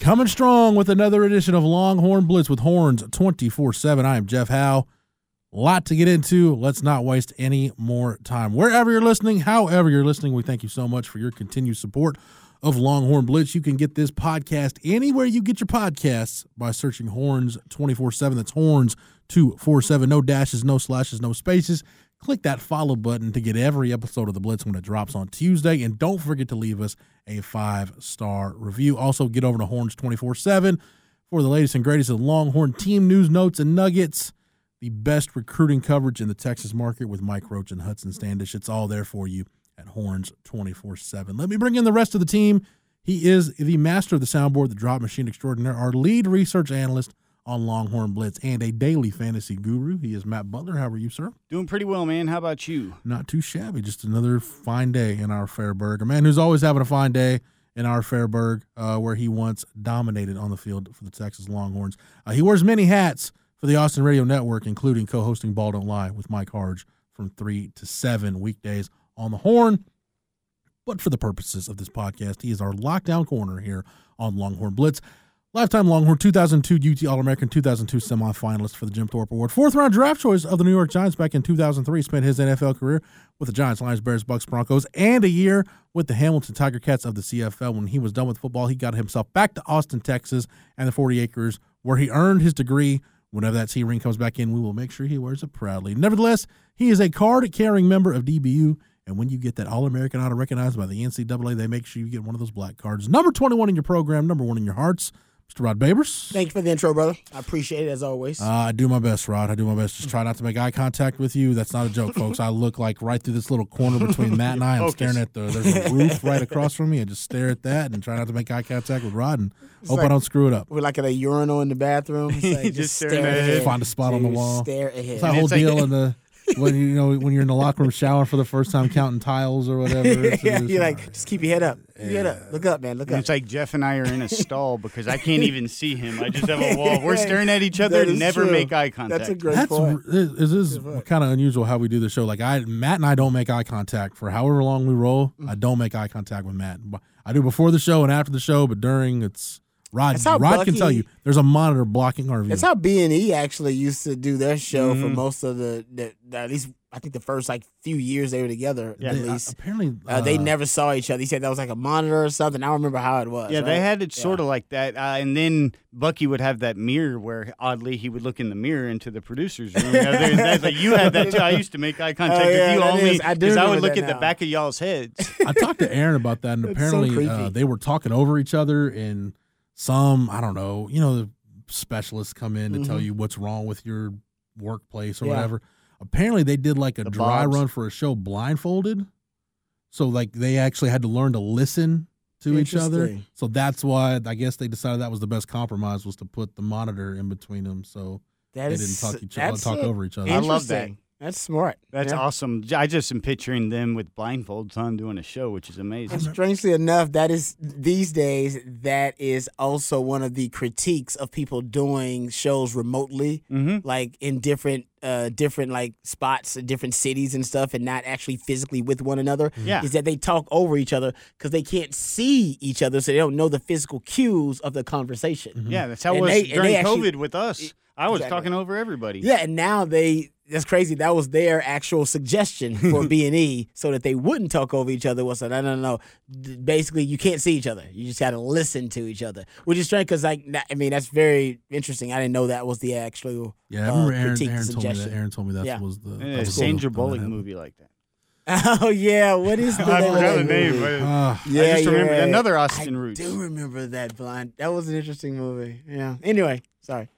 Coming strong with another edition of Longhorn Blitz with Horns 24 7. I am Jeff Howe. A lot to get into. Let's not waste any more time. Wherever you're listening, however you're listening, we thank you so much for your continued support of Longhorn Blitz. You can get this podcast anywhere you get your podcasts by searching Horns 24 7. That's Horns 247. No dashes, no slashes, no spaces. Click that follow button to get every episode of the Blitz when it drops on Tuesday. And don't forget to leave us a five star review. Also, get over to Horns 24 7 for the latest and greatest of Longhorn team news, notes, and nuggets. The best recruiting coverage in the Texas market with Mike Roach and Hudson Standish. It's all there for you at Horns 24 7. Let me bring in the rest of the team. He is the master of the soundboard, the drop machine extraordinaire, our lead research analyst on Longhorn Blitz, and a daily fantasy guru. He is Matt Butler. How are you, sir? Doing pretty well, man. How about you? Not too shabby. Just another fine day in our Fairburg. A man who's always having a fine day in our Fairburg, uh, where he once dominated on the field for the Texas Longhorns. Uh, he wears many hats for the Austin Radio Network, including co-hosting Ball Don't Lie with Mike Harge from three to seven weekdays on the Horn. But for the purposes of this podcast, he is our lockdown corner here on Longhorn Blitz. Lifetime Longhorn 2002 UT All American 2002 semifinalist for the Jim Thorpe Award. Fourth round draft choice of the New York Giants back in 2003. Spent his NFL career with the Giants, Lions, Bears, Bucks, Broncos, and a year with the Hamilton Tiger Cats of the CFL. When he was done with football, he got himself back to Austin, Texas, and the 40 acres where he earned his degree. Whenever that C ring comes back in, we will make sure he wears it proudly. Nevertheless, he is a card carrying member of DBU. And when you get that All American honor recognized by the NCAA, they make sure you get one of those black cards. Number 21 in your program, number one in your hearts. Mr. Rod Babers. Thank you for the intro, brother. I appreciate it as always. Uh, I do my best, Rod. I do my best. Just try not to make eye contact with you. That's not a joke, folks. I look like right through this little corner between Matt and I. I'm staring at the there's a roof right across from me. I just stare at that and try not to make eye contact with Rod and hope I don't screw it up. We're like at a urinal in the bathroom. It's like, Just just stare ahead. Find a spot on the wall. Stare ahead. It's that whole it's like- deal in the when you know when you're in the locker room shower for the first time, counting tiles or whatever. It's- yeah, it's- you're like, just keep your head up. Keep your head up. Look up, man. Look And up. it's like Jeff and I are in a stall because I can't even see him. I just have a wall. We're staring at each other and never true. make eye contact. That's a great That's point. is, is Good point. kind of unusual how we do the show. Like I, Matt and I don't make eye contact for however long we roll. Mm. I don't make eye contact with Matt. I do before the show and after the show, but during it's Rod. That's how Rod can tell you there's a monitor blocking our view. That's how B and E actually used to do their show for Mhm. most of the, the, the at least I think the first like few years they were together. Yeah, at They- uh, apparently uh, they never saw each other. He said that was like a monitor or something. I don't remember how it was. Yeah, they had it Yeah. sort of like that. Uh, and then Bucky would have that mirror where oddly he would look in the mirror into the producer's room. Now, there- that's like, you had that too. I used to make eye contact Oh, yeah, with you that only is- I because I, would look that at the back of y'all's heads. I talked to Aaron about that, and That's so apparently uh, they were talking over each other, and some I don't know, you know, the specialists come in to tell Mhm. you what's wrong with your workplace or Yeah. whatever. apparently they did like a The dry Bobs. run for a show blindfolded. So like they actually had to learn to listen to each other. So that's why I guess they decided that was the best compromise was to put the monitor in between them so That they is- didn't talk each that's talk over each other. I love that. Interesting. That's smart. That's Yeah. awesome. I just am picturing them with blindfolds on doing a show, which is amazing. And amazing. strangely enough, that is these days that is also one of the critiques of people doing shows remotely, Mhm. like in different uh different like spots, in different cities and stuff, and not actually physically with one another. Yeah. is that they talk over each other because they can't see each other, so they don't know the physical cues of the conversation. Yeah, that's how it was they- during they actually- COVID with us. I was Exactly. talking over everybody. Yeah, and now they that's crazy. That was their actual suggestion for B and E, so that they wouldn't talk over each other. Was that no, no, no. D- Basically, you can't see each other. You just got to listen to each other, which is strange because, like, I mean, that's very interesting. I didn't know that was the actual. yeah, I uh, remember Aaron, Aaron told me that. suggestion. Aaron told me that Yeah. was the Yeah, that was the Sandra when that Bullock movie like that. Oh yeah, what is the I name of forgot the name. movie? but Ah, Yeah, I just you're remember right. another Austin I Roots. do remember that blind. That was an interesting movie. Yeah. Anyway, sorry.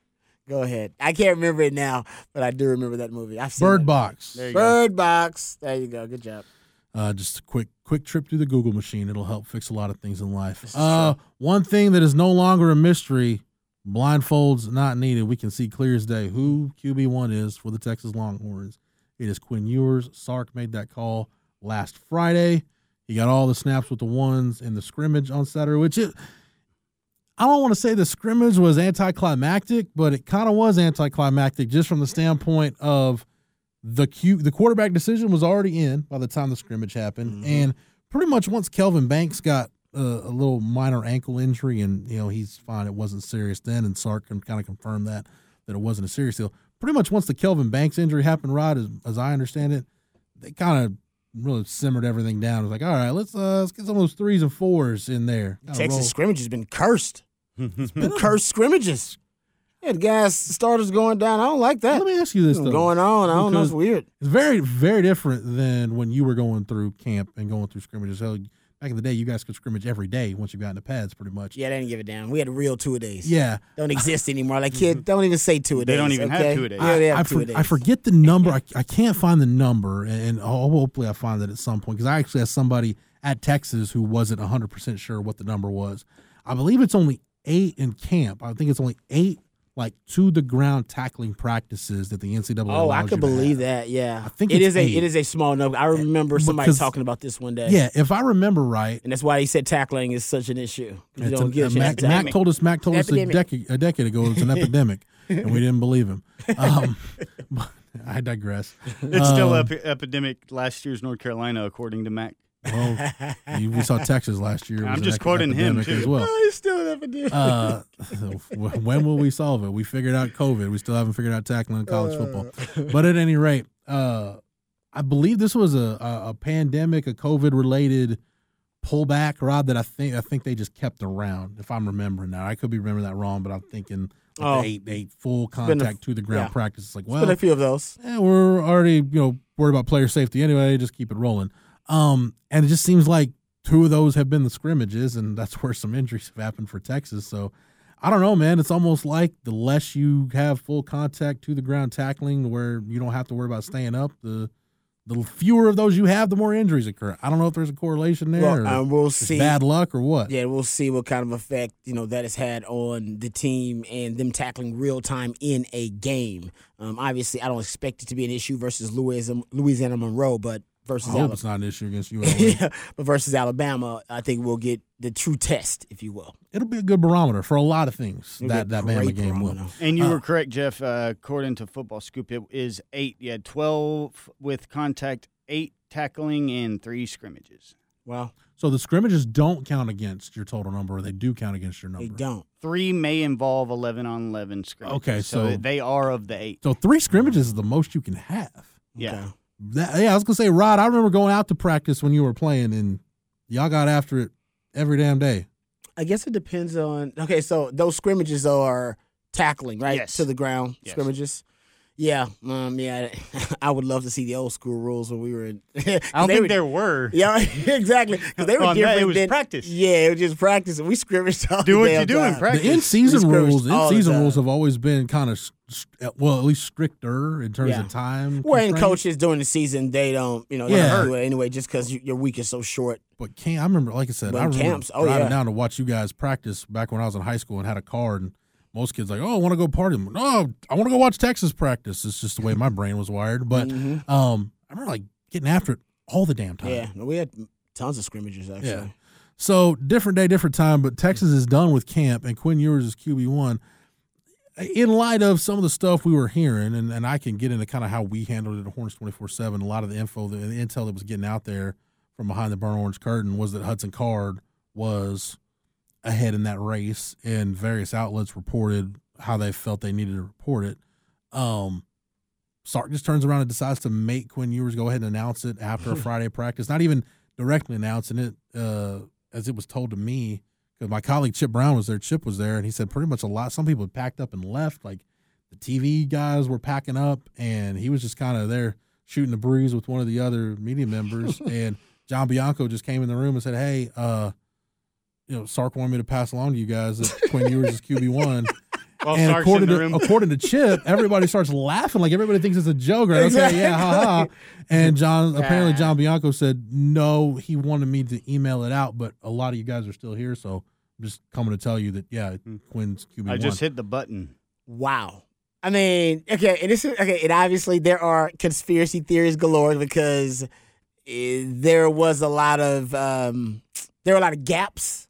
Go ahead. I can't remember it now, but I do remember that movie. I've seen Bird. Box. There you go. Bird Box. There you go. Good job. Uh, just a quick quick trip through the Google machine. It'll help fix a lot of things in life. Uh, one thing that is no longer a mystery: blindfolds not needed. We can see clear as day who QB one is for the Texas Longhorns. It is Quinn Ewers. Sark made that call last Friday. He got all the snaps with the ones in the scrimmage on Saturday, which it. I don't want to say the scrimmage was anticlimactic, but it kind of was anticlimactic just from the standpoint of the Q, the quarterback decision was already in by the time the scrimmage happened, and pretty much once Kelvin Banks got a, a little minor ankle injury, and you know he's fine, it wasn't serious then, and Sark can kind of confirm that that it wasn't a serious deal. Pretty much once the Kelvin Banks injury happened, Rod, as, as I understand it, they kind of really simmered everything down. It was like, all right, let's uh, let's get some of those threes and fours in there. Kinda Texas roll. scrimmage has been cursed. It's been cursed scrimmages. Yeah, the guys starters going down. I don't like that. Let me ask you this though. going on. I don't know. It's weird. It's very, very different than when you were going through camp and going through scrimmages. Hell, back in the day, you guys could scrimmage every day once you got in the pads, pretty much. Yeah, they didn't give it down. We had real two a days. Yeah. Don't exist anymore. Like kid, don't even say two a They days. don't even have two-a-days. Yeah, they have I, two a days. I forget the number. I, I can't find the number, and, and oh, hopefully I find it at some point because I actually had somebody at Texas who wasn't 100% sure what the number was. I believe it's only eight in camp. I think it's only eight like to the ground tackling practices that the NCAA. Oh, I allows could you to believe have. that. Yeah, I think it it's is a eight. it is a small number. I remember somebody Because- talking about this one day. Yeah, if I remember right, and that's why he said tackling is such an issue. You don't an- get a uh, Mack, Mack told us. Mack told us a Epidemic. decade, a decade ago it's an epidemic, and we didn't believe him. Um, but I digress. It's still Um, epi- epidemic last year's North Carolina, according to Mack. Well, you- we saw Texas last year. I'm just quoting him, too. as well. Oh, it's still an epidemic. Uh, when will we solve it? We figured out COVID. We still haven't figured out tackling in college football. But at any rate, uh, I believe this was a, a, a pandemic, a COVID related pullback, Rob. That I think I think they just kept around. If I'm remembering now, I could be remembering that wrong, but I'm thinking like Oh. eight, eight full been a- contact to the ground yeah. practice. It's like, well, been a few of those. eh, we're already you know worried about player safety anyway. Just keep it rolling. Um, and it just seems like two of those have been the scrimmages, and that's where some injuries have happened for Texas. So I don't know, man. It's almost like the less you have full contact to the ground tackling, where you don't have to worry about staying up, the the fewer of those you have, the more injuries occur. I don't know if there's a correlation there. Well, or um, we'll see. Bad luck or what? Yeah, we'll see what kind of effect you know that has had on the team and them tackling real time in a game. Um, obviously, I don't expect it to be an issue versus Louisiana, Louisiana Monroe, but versus I hope Alabama. it's not an issue against you. yeah, but versus Alabama, I think we'll get the true test, if you will. It'll be a good barometer for a lot of things. It'll That that Bama great game will. And you Uh, were correct, Jeff. Uh, according to Football Scoop, it is eight. You had 12 with contact, eight tackling, and three scrimmages. Wow, So the scrimmages don't count against your total number, or they do count against your number. they don't. Three may involve 11 on 11 scrimmages. Okay, so- they are of the eight. So three scrimmages is the most you can have. Yeah. Okay. That, yeah, I was gonna say, Rod. I remember going out to practice when you were playing, and y'all got after it every damn day. I guess it depends on. Okay, so those scrimmages are tackling, right? Yes. To the ground Yes. scrimmages. Yeah, um, yeah. I would love to see the old school rules when we were in. I don't think were- there were. Yeah, exactly. Because they were On that, it different. was than- practice. Yeah, it was just practice. and We scrimmaged all Do the what you do in practice. The in season rules, in season rules have always been kind of, well, at least stricter in terms Yeah. of time. Well, and coaches during the season, they don't, you know, they Yeah. don't do it anyway just because your week is so short. But camp, I remember, like I said, But I remember camps, oh, driving yeah. down to watch you guys practice back when I was in high school and had a card. And most kids like, oh, I want to go party. No, I want to go watch Texas practice. It's just the way my brain was wired. But Mhm. um, I remember like getting after it all the damn time. Yeah, we had tons of scrimmages actually. Yeah. So different day, different time. But Texas is done with camp, and Quinn Ewers is QB one. In light of some of the stuff we were hearing, and, and I can get into kind of how we handled it at Horns twenty four seven. A lot of the info, the, the intel that was getting out there from behind the burn orange curtain was that Hudson Card was ahead in that race, and various outlets reported how they felt they needed to report it. Um, Sark just turns around and decides to make Quinn Ewers go ahead and announce it after a Friday practice, not even directly announcing it uh, as it was told to me. Because my colleague Chip Brown was there, Chip was there, and he said pretty much a lot. Some people had packed up and left, like the TV guys were packing up, and he was just kind of there shooting the breeze with one of the other media members. and John Bianco just came in the room and said, "Hey, uh, you know, Sark wanted me to pass along to you guys that Quinn Ewers is QB one." While and Sark's according in the to room. according to Chip, everybody starts laughing like everybody thinks it's a joke, right? Okay, yeah, ha ha. And John apparently John Bianco said no, he wanted me to email it out, but a lot of you guys are still here, so I'm just coming to tell you that yeah, Quinn's QB Hmm. I just hit the button. Wow. I mean, okay, and this is okay, and obviously there are conspiracy theories galore because eh, there was a lot of um, there were a lot of gaps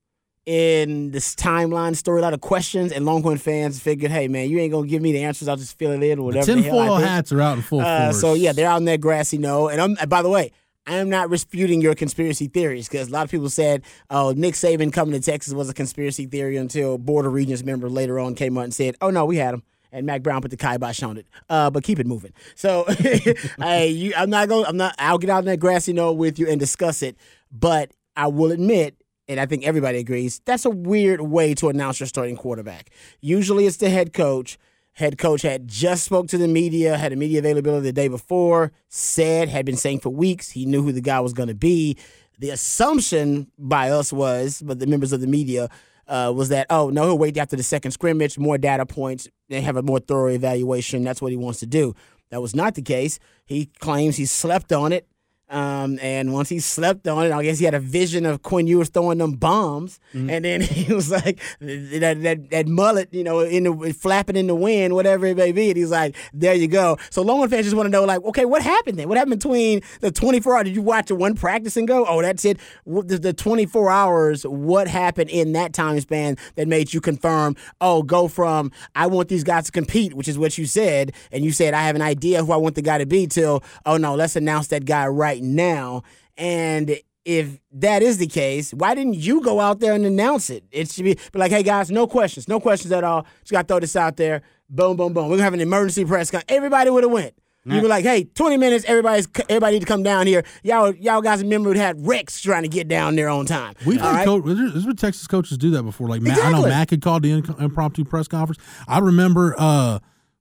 in this timeline story, a lot of questions, and Longhorn fans figured, hey man, you ain't gonna give me the answers, I'll just fill it in or whatever. the hell I tinfoil hats are out in full Uh, force. so yeah, they're out in that grassy knoll. And I'm, by the way, I am not disputing your conspiracy theories because a lot of people said, "Oh, Nick Saban coming to Texas was a conspiracy theory." Until Board of Regents member later on came out and said, "Oh no, we had him." And Mack Brown put the kibosh on it. Uh, but keep it moving. So, I, you, I'm not going. I'm not. I'll get out in that grassy knoll with you and discuss it. But I will admit, and I think everybody agrees, that's a weird way to announce your starting quarterback. Usually, it's the head coach. Head coach had just spoke to the media, had a media availability the day before, said, had been saying for weeks he knew who the guy was going to be. The assumption by us was, but the members of the media, uh, was that, oh, no, he'll wait after the second scrimmage, more data points, they have a more thorough evaluation. That's what he wants to do. That was not the case. He claims he slept on it. Um, and once he slept on it, I guess he had a vision of Quinn Ewers throwing them bombs, and then he was like that, that that mullet, you know, in the flapping in the wind, whatever it may be. And he's like, "There you go." So Longhorn fans just want to know, like, okay, what happened then? What happened between the 24 hours? Did you watch the one practice and go, "Oh, that's it"? The, the 24 hours, what happened in that time span that made you confirm? Oh, go from I want these guys to compete, which is what you said, and you said I have an idea who I want the guy to be. Till oh no, let's announce that guy right now. And if that is the case, why didn't you go out there and announce it? It should be, be like, hey guys, no questions, no questions at all. Just got to throw this out there. Boom, boom, boom. We're gonna have an emergency press con. Everybody would have went. You would be like, hey, 20 minutes, everybody's everybody need to come down here. Y'all, y'all guys remember had Rex trying to get down there on time. We've had right? coach, there's been Texas coaches do that before. Like Matt, I know Exactly. Matt had called the impromptu press conference. I remember uh,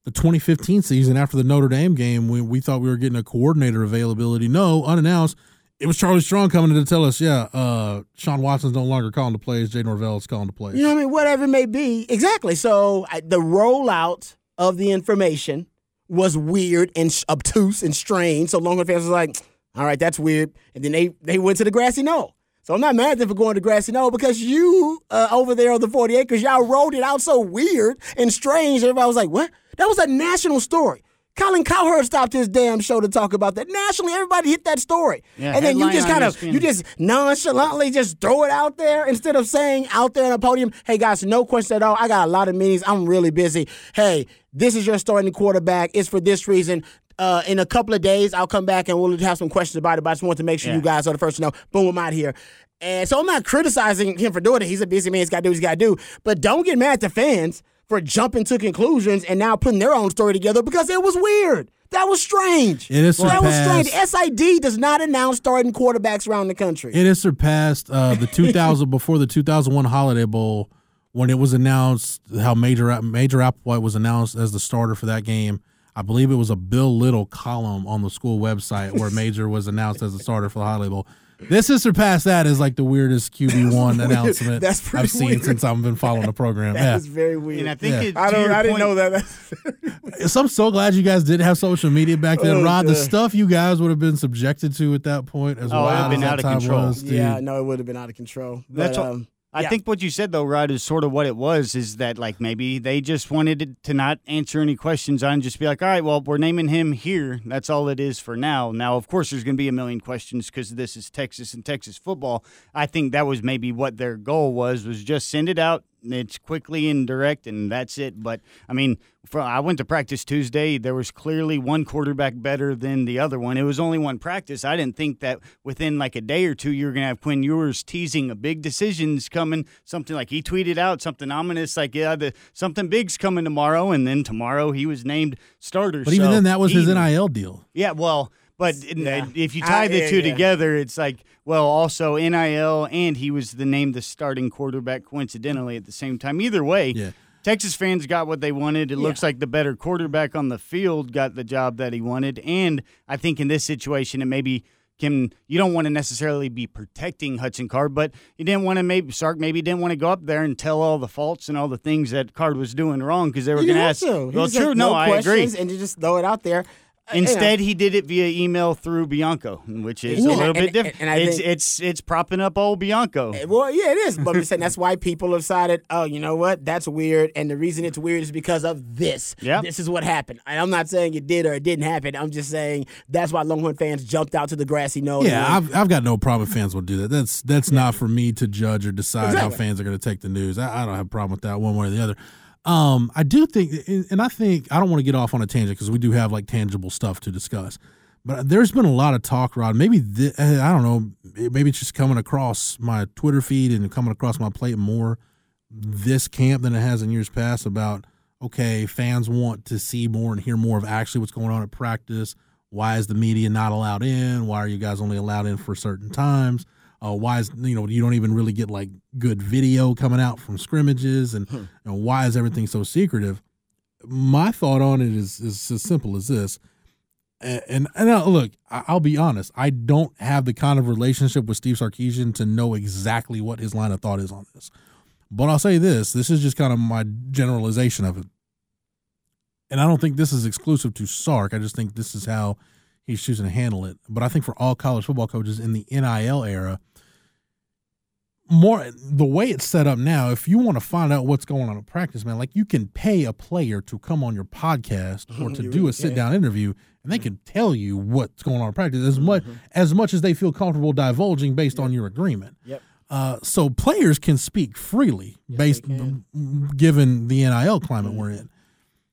the 2015 season after the Notre Dame game when we thought we were getting a coordinator availability. No, unannounced. It was Charlie Strong coming in to tell us, yeah, uh, Shawn Watson's no longer calling the plays. Jay Norvell is calling the plays. You know what I mean? Whatever it may be. Exactly. So I, the rollout of the information was weird and sh- obtuse and strange. So Longhorn fans was like, all right, that's weird. And then they, they went to the grassy knoll. So I'm not mad at them for going to grassy knoll because you uh, over there on the 40 acres, y'all rolled it out so weird and strange. Everybody was like, what? That was a national story. Colin Cowherd stopped his damn show to talk about that. Nationally, everybody hit that story. Yeah, and then you just kind of, you just nonchalantly just throw it out there instead of saying out there on a podium, hey guys, no question at all. I got a lot of meetings. I'm really busy. Hey, this is your starting quarterback. It's for this reason. Uh, in a couple of days, I'll come back and we'll have some questions about it. But I just want to make sure you guys are the first to know. Boom, I'm out here. And so I'm not criticizing him for doing it. He's a busy man. He's got to do what he's got to do. But don't get mad at the fans for jumping to conclusions and now putting their own story together because it was weird. That was strange. It is surpassed, that was strange. SID does not announce starting quarterbacks around the country. It has surpassed uh, the 2000 before the 2001 Holiday Bowl when it was announced how Major Major Applewhite was announced as the starter for that game. I believe it was a Bill Little column on the school website where Major was announced as a starter for the Holiday Bowl. This has surpassed that as like the weirdest QB one announcement That's pretty I've seen weird. since I've been following the program. That yeah. is very weird. And I think Yeah. it, I to don't. your I didn't point- know that. That's- So I'm so glad you guys didn't have social media back then, Oh, Rod. The God. stuff you guys would have been subjected to at that point, as Oh, it would've wild been as out of time control. was, dude. yeah, no, it would have been out of control. But, That's what- um, I yeah. think what you said though, Rod, is sort of what it was. Is that like maybe they just wanted it to not answer any questions on, just be like, all right, well, we're naming him here. That's all it is for now. Now, of course, there's going to be a million questions because this is Texas and Texas football. I think that was maybe what their goal was was just send it out. It's quickly and direct, and that's it. But I mean, for, I went to practice Tuesday. There was clearly one quarterback better than the other one. It was only one practice. I didn't think that within like a day or two you were going to have Quinn Ewers teasing a big decisions coming. Something like he tweeted out something ominous, like yeah, the something big's coming tomorrow, and then tomorrow he was named starter. But even then, that was his NIL deal. yeah, well, but Yeah. if you tie the yeah, two yeah. together, it's like, well, also NIL, and he was the named the starting quarterback coincidentally at the same time. Either way, Yeah. Texas fans got what they wanted. It looks like the better quarterback on the field got the job that he wanted, and I think in this situation, it maybe can you don't want to necessarily be protecting Hudson Card, but you didn't want to maybe Sark maybe didn't want to go up there and tell all the faults and all the things that Card was doing wrong because they were going to ask. to. Well, just said true, no, I agree. And you just throw it out there. Uh, you know, Instead, he did it via email through Bianco, which is Yeah, a little and- bit different. and I it's think- it's it's propping up old Bianco. Well, yeah, it is. But I'm saying that's why people have decided, oh, you know what? That's weird. And the reason it's weird is because of this. Yep. This is what happened. And I'm not saying it did or it didn't happen. I'm just saying that's why Longhorn fans jumped out to the grassy knoll. Yeah, I've, I've got no problem if fans will do that. That's that's not for me to judge or decide how fans are going to take the news. I, I don't have a problem with that one way or the other. Um, I do think, and I think I don't want to get off on a tangent because we do have like tangible stuff to discuss. But there's been a lot of talk, Rod. Maybe thi- I don't know. Maybe it's just coming across my Twitter feed and coming across my plate more this camp than it has in years past about okay, fans want to see more and hear more of actually what's going on at practice. Why is the media not allowed in? Why are you guys only allowed in for certain times? Uh, why is you know you don't even really get like good video coming out from scrimmages and, and why is everything so secretive? My thought on it is is as simple as this. And, and, and uh, look, I'll be honest. I don't have the kind of relationship with Steve Sarkisian to know exactly what his line of thought is on this. But I'll say this: this is just kind of my generalization of it, and I don't think this is exclusive to Sark. I just think this is how he's choosing to handle it. But I think for all college football coaches in the NIL era, more the way it's set up now, if you want to find out what's going on in practice, man, like you can pay a player to come on your podcast or to do a sit down interview, and they can tell you what's going on in practice as much as much as they feel comfortable divulging based on your agreement. Yep. Uh, so players can speak freely based given the NIL climate we're in.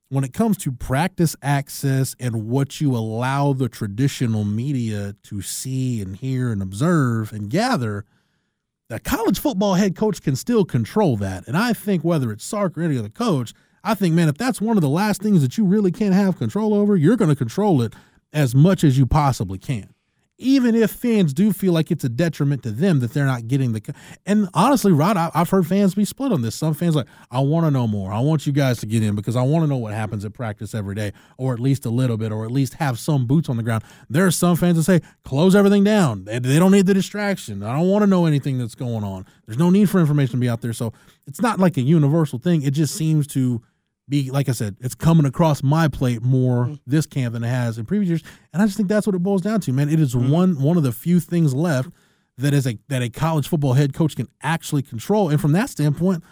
When it comes to practice access and what you allow the traditional media to see and hear and observe and gather, the college football head coach can still control that. And I think whether it's Sark or any other coach, I think, man, if that's one of the last things that you really can't have control over, you're going to control it as much as you possibly can. Even if fans do feel like it's a detriment to them that they're not getting the. And honestly, Rod, I, I've heard fans be split on this. Some fans like, I want to know more. I want you guys to get in because I want to know what happens at practice every day, or at least a little bit, or at least have some boots on the ground. There are some fans that say, close everything down. They, they don't need the distraction. I don't want to know anything that's going on. There's no need for information to be out there. So it's not like a universal thing. It just seems to be like I said, it's coming across my plate more this camp than it has in previous years, and I just think that's what it boils down to, man. It is one one of the few things left that is a that a college football head coach can actually control, and from that standpoint,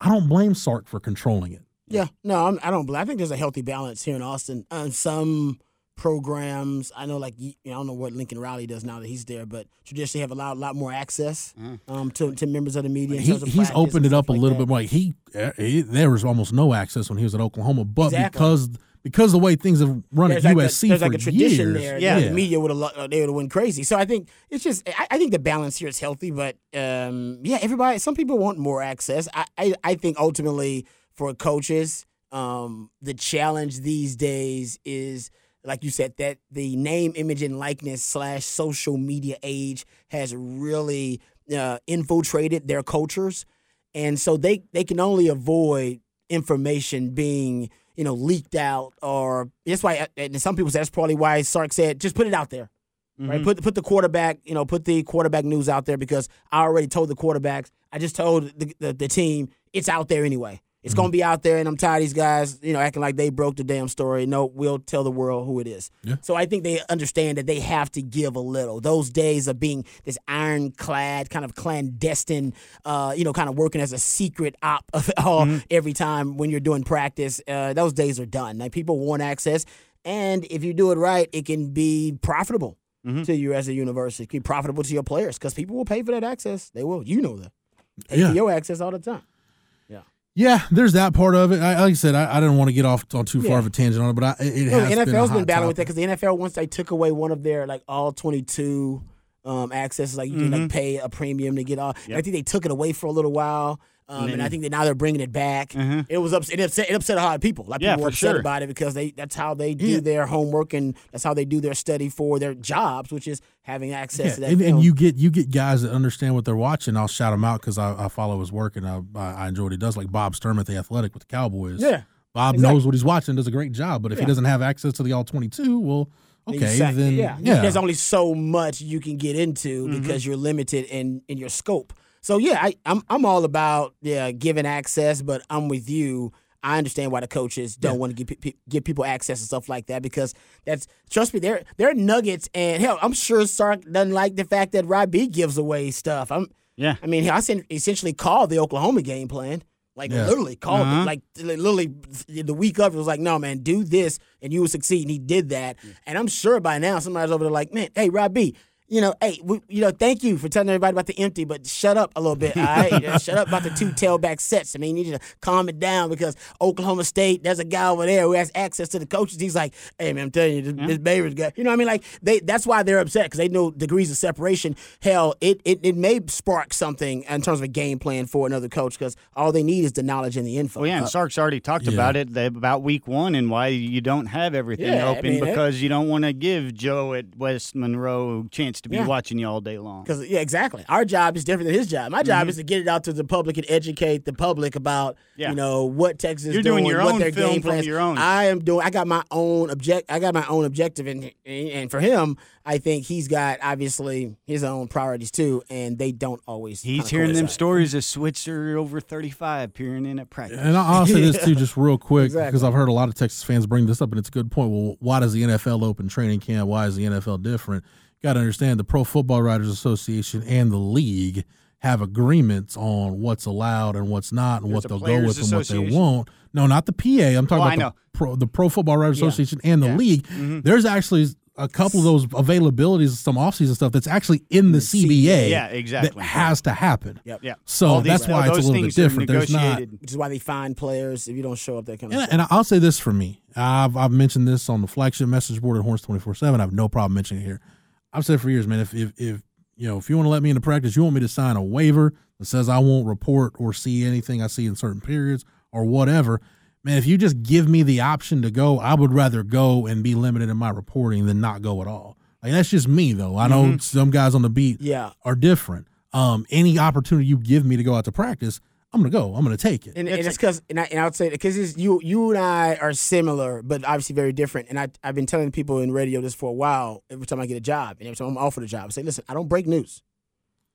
I don't blame Sark for controlling it. Yeah, no, I'm, I don't. I think there's a healthy balance here in Austin. Um, some programs, I know, like you know, I don't know what Lincoln Riley does now that he's there, but traditionally have allowed a lot more access um, to, to members of the media. He, he's opened it up a like little that. bit more. Like he, uh, he, there was almost no access when he was at Oklahoma, but Exactly. because because the way things have run There's at like USC a, there's for like a tradition years, there. Yeah. Yeah, the media would have they would have went crazy. So I think it's just I, I think the balance here is healthy, but um, yeah, everybody. Some people want more access. I I, I think ultimately for coaches, um, the challenge these days is like you said that the name, image, and likeness slash social media age has really uh, infiltrated their cultures, and so they they can only avoid information being you know, leaked out, or that's why. And some people say that's probably why Sark said, just put it out there, right? Mhm. Put put the quarterback, you know, put the quarterback news out there because I already told the quarterbacks. I just told the the, the team it's out there anyway. It's gonna be out there, and I'm tired of these guys, you know, acting like they broke the damn story. No, we'll tell the world who it is. Yeah. So I think they understand that they have to give a little. Those days of being this ironclad, kind of clandestine, uh, you know, kind of working as a secret op of it all every time when you're doing practice, uh, those days are done. Like people want access, and if you do it right, it can be profitable to you as a university. It can be profitable to your players because people will pay for that access. They will. You know that. Yeah. your access all the time. Yeah, there's that part of it. I, like I said, I, I didn't want to get off on too far Yeah. of a tangent on it, but I, it, it No, has the been, a NFL's hot been, battling with that because the NFL once they took away one of their like all twenty two um, accesses, like you can Mm-hmm. like pay a premium to get all. and I think they took it away for a little while. Um, and, I think that now they're bringing it back. It was upset. It upset, it upset a lot of people. Like Yeah, people were upset sure. about it because they that's how they do Yeah. their homework and that's how they do their study for their jobs, which is having access Yeah, to that. and, and you get you get guys that understand what they're watching. I'll shout him out because I, I follow his work and I, I enjoy what he does. Like Bob Sturm at the Athletic with the Cowboys. Yeah, Bob exactly. knows what he's watching, does a great job. But if he doesn't have access to the all twenty two, well, okay, you then yeah, yeah, there's only so much you can get into Mm-hmm. because you're limited in in your scope. So yeah, I, I'm I'm all about yeah giving access, but I'm with you. I understand why the coaches don't want to give pe- give people access and stuff like that because that's trust me, they're they're nuggets and hell, I'm sure Sark doesn't like the fact that Rod B gives away stuff. I'm Yeah. I mean, I essentially called the Oklahoma game plan. Like Yeah. literally called Uh-huh. it. Like literally the week of it was like, no man, do this and you will succeed. And he did that. And I'm sure by now somebody's over there like, man, hey Rob B, you know, hey, we, you know, thank you for telling everybody about the empty, but shut up a little bit. All right, Uh, shut up about the two tailback sets. I mean, you need to calm it down because Oklahoma State, there's a guy over there who has access to the coaches. He's like, hey man, I'm telling you, this, this Baylor's guy. You know, what I mean, like they that's why they're upset because they know degrees of separation. Hell, it, it it may spark something in terms of a game plan for another coach because all they need is the knowledge and the info. Well, yeah, and Uh, Sark's already talked yeah. about it about week one and why you don't have everything Yeah, I open mean, it- because you don't want to give Joe at West Monroe a chance to be Yeah. watching you all day long. Because yeah, exactly. Our job is different than his job. My job is to get it out to the public and educate the public about Mm-hmm. Yeah. you know what Texas is You're doing your what own their film game from plans. your own. I am doing. I got my own object. I got my own objective, and and for him, I think he's got obviously his own priorities too, and they don't always. He's kinda hearing them coincide. stories of Switzer over 35 peering in at practice. And I- I'll say this too, just real quick, Exactly. because I've heard a lot of Texas fans bring this up, and it's a good point. Well, why does the NFL open training camp? Why is the NFL different? You got to understand the Pro Football Writers Association and the league have agreements on what's allowed and what's not, and There's what they'll go with and what they won't. No, not the PA. I'm talking Oh, about the pro, the Pro Football Writers Yeah. Association and the Yeah. league. Mm-hmm. There's actually a couple of those availabilities, some offseason stuff that's actually in the CBA. Yeah, exactly. That has to happen. Yep. Yeah. So All these- that's why it's a little bit different. There's not. Which is why they find players if you don't show up. That kind of And, stuff. and I'll say this for me. I've, I've mentioned this on the flagship message board at Horns 24 7. I have no problem mentioning it here. I've said for years, man, if, if, if you know, if you want to let me into practice, you want me to sign a waiver that says I won't report or see anything I see in certain periods or whatever. Man, if you just give me the option to go, I would rather go and be limited in my reporting than not go at all. Like that's just me though. I know some guys on the beat Yeah. are different. Um, any opportunity you give me to go out to practice, I'm gonna go. I'm gonna take it. And, and it's because, and I, and I would say because you you and I are similar, but obviously very different. And I I've been telling people in radio this for a while. Every time I get a job, and every time I'm offered a job, I say, listen, I don't break news.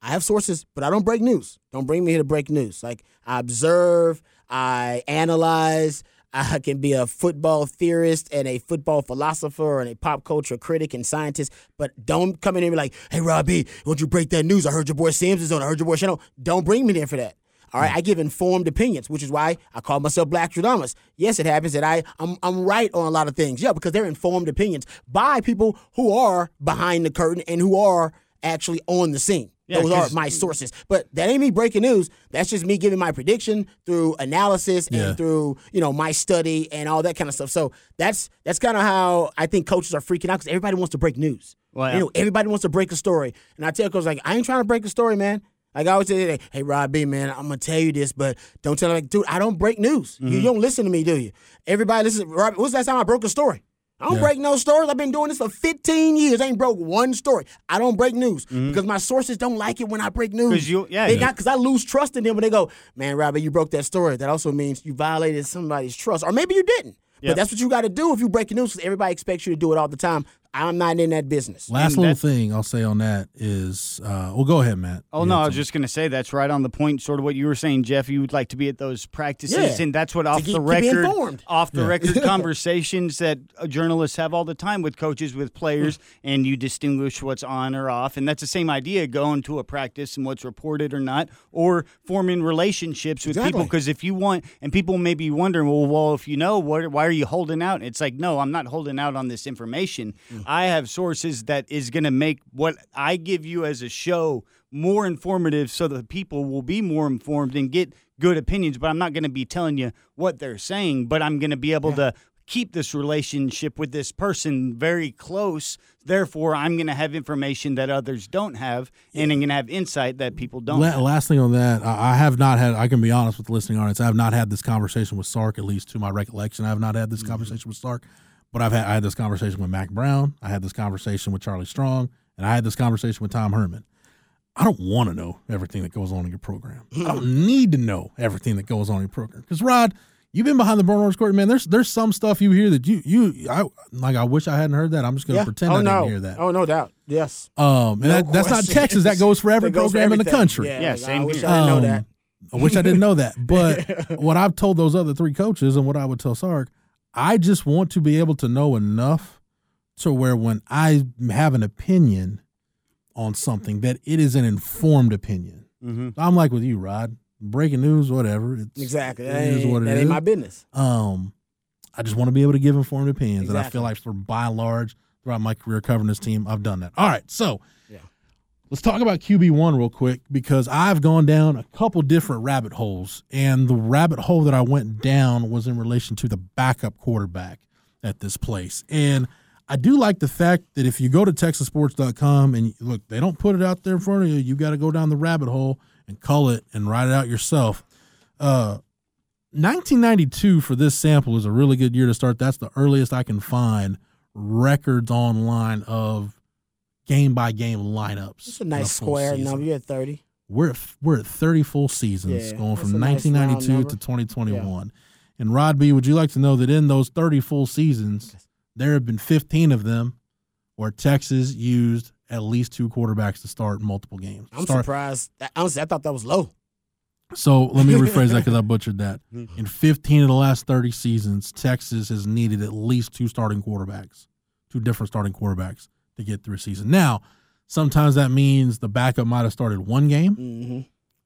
I have sources, but I don't break news. Don't bring me here to break news. Like I observe, I analyze. I can be a football theorist and a football philosopher and a pop culture critic and scientist, but don't come in here and be like, "Hey, Robbie, won't you break that news? I heard your boy Sims is on. I heard your boy Shannon." Don't bring me there for that. All right, I give informed opinions, which is why I call myself Black Stradamus. Yes, it happens that I I'm, I'm right on a lot of things. Yeah, because they're informed opinions by people who are behind the curtain and who are actually on the scene. Yeah, Those are my sources. But that ain't me breaking news. That's just me giving my prediction through analysis Yeah. and through, you know, my study and all that kind of stuff. So that's that's kind of how I think coaches are freaking out because everybody wants to break news. Well, You know, everybody wants to break a story. And I tell coaches like, I ain't trying to break a story, man. Like I always say, hey Rob B, man, I'm gonna tell you this, but don't tell like, dude, I don't break news. Mm-hmm. You don't listen to me, do you? Everybody listen. Rob, when's the last time I broke a story? I don't Yeah. break no stories. I've been doing this for 15 years. I ain't broke one story. I don't break news because my sources don't like it when I break news. 'Cause you- yeah, they yeah. got because I lose trust in them when they go, man, Robbie, you broke that story. That also means you violated somebody's trust, or maybe you didn't. Yep. But that's what you got to do if you break news. 'cause everybody expects you to do it all the time. I'm not in that business. Last And little thing I'll say on that is, uh, well, go ahead, Matt. Oh You no, I was something. just going to say that's right on the point. Sort of what you were saying, Jeff. You would like to be at those practices, Yeah. and that's what off keep- the keep record, informed. off the Yeah. record conversations that uh, journalists have all the time with coaches, with players, and you distinguish what's on or off. And that's the same idea: going to a practice and what's reported or not, or forming relationships with people. Because if you want, and people may be wondering, well, well, if you know, what, why are you holding out? It's like, no, I'm not holding out on this information. Mm. I have sources that is going to make what I give you as a show more informative so that people will be more informed and get good opinions. But I'm not going to be telling you what they're saying, but I'm going to be able to keep this relationship with this person very close. Therefore, I'm going to have information that others don't have, and I'm going to have insight that people don't. La- have. last thing on that, I, I have not had. I can be honest with the listening audience. I have not had this conversation with Sark, at least to my recollection. I have not had this Mm-hmm. conversation with Sark, but I've had. I had this conversation with Mack Brown. I had this conversation with Charlie Strong, and I had this conversation with Tom Herman. I don't want to know everything that goes on in your program. I don't need to know everything that goes on in your program. Because Rod, you've been behind the Burn Court, man. There's there's some stuff you hear that you you I like. I wish I hadn't heard that. I'm just gonna yeah. pretend oh, I no. didn't hear that. Oh, no doubt. Yes. Um, and No that, that's not. Texas. That goes for every That goes for program in the country. Yeah, Yeah, same I wish here. I didn't know Um, that. I wish I didn't know that. But what I've told those other three coaches and what I would tell Sark, I just want to be able to know enough to where when I have an opinion on something, that it is an informed opinion. Mhm. I'm like with you, Rod. Breaking news, whatever. It's, Exactly. That It is ain't, what it that is. ain't my business. Um, I just want to be able to give informed opinions, and I feel like for by and large throughout my career covering this team, I've done that. All right, so. Let's talk about QB one real quick because I've gone down a couple different rabbit holes, and the rabbit hole that I went down was in relation to the backup quarterback at this place, and. I do like the fact that if you go to texassports.com and look, they don't put it out there in front of you. You got to go down the rabbit hole and cull it and write it out yourself. Uh, 1992 for this sample is a really good year to start. That's the earliest I can find records online of game by game lineups. It's a nice full square season. number. You're at 30. We're at, we're at 30 full seasons Yeah, going from a nice 1992 to 2021. And Rod B, would you like to know that in those 30 full seasons, there have been 15 of them where Texas used at least two quarterbacks to start multiple games. I'm Start- surprised. Honestly, I thought that was low. So let me rephrase that because I butchered that. Mm-hmm. In 15 of the last 30 seasons, Texas has needed at least two starting quarterbacks, two different starting quarterbacks to get through a season. Now, sometimes that means the backup might have started one game. Mm-hmm.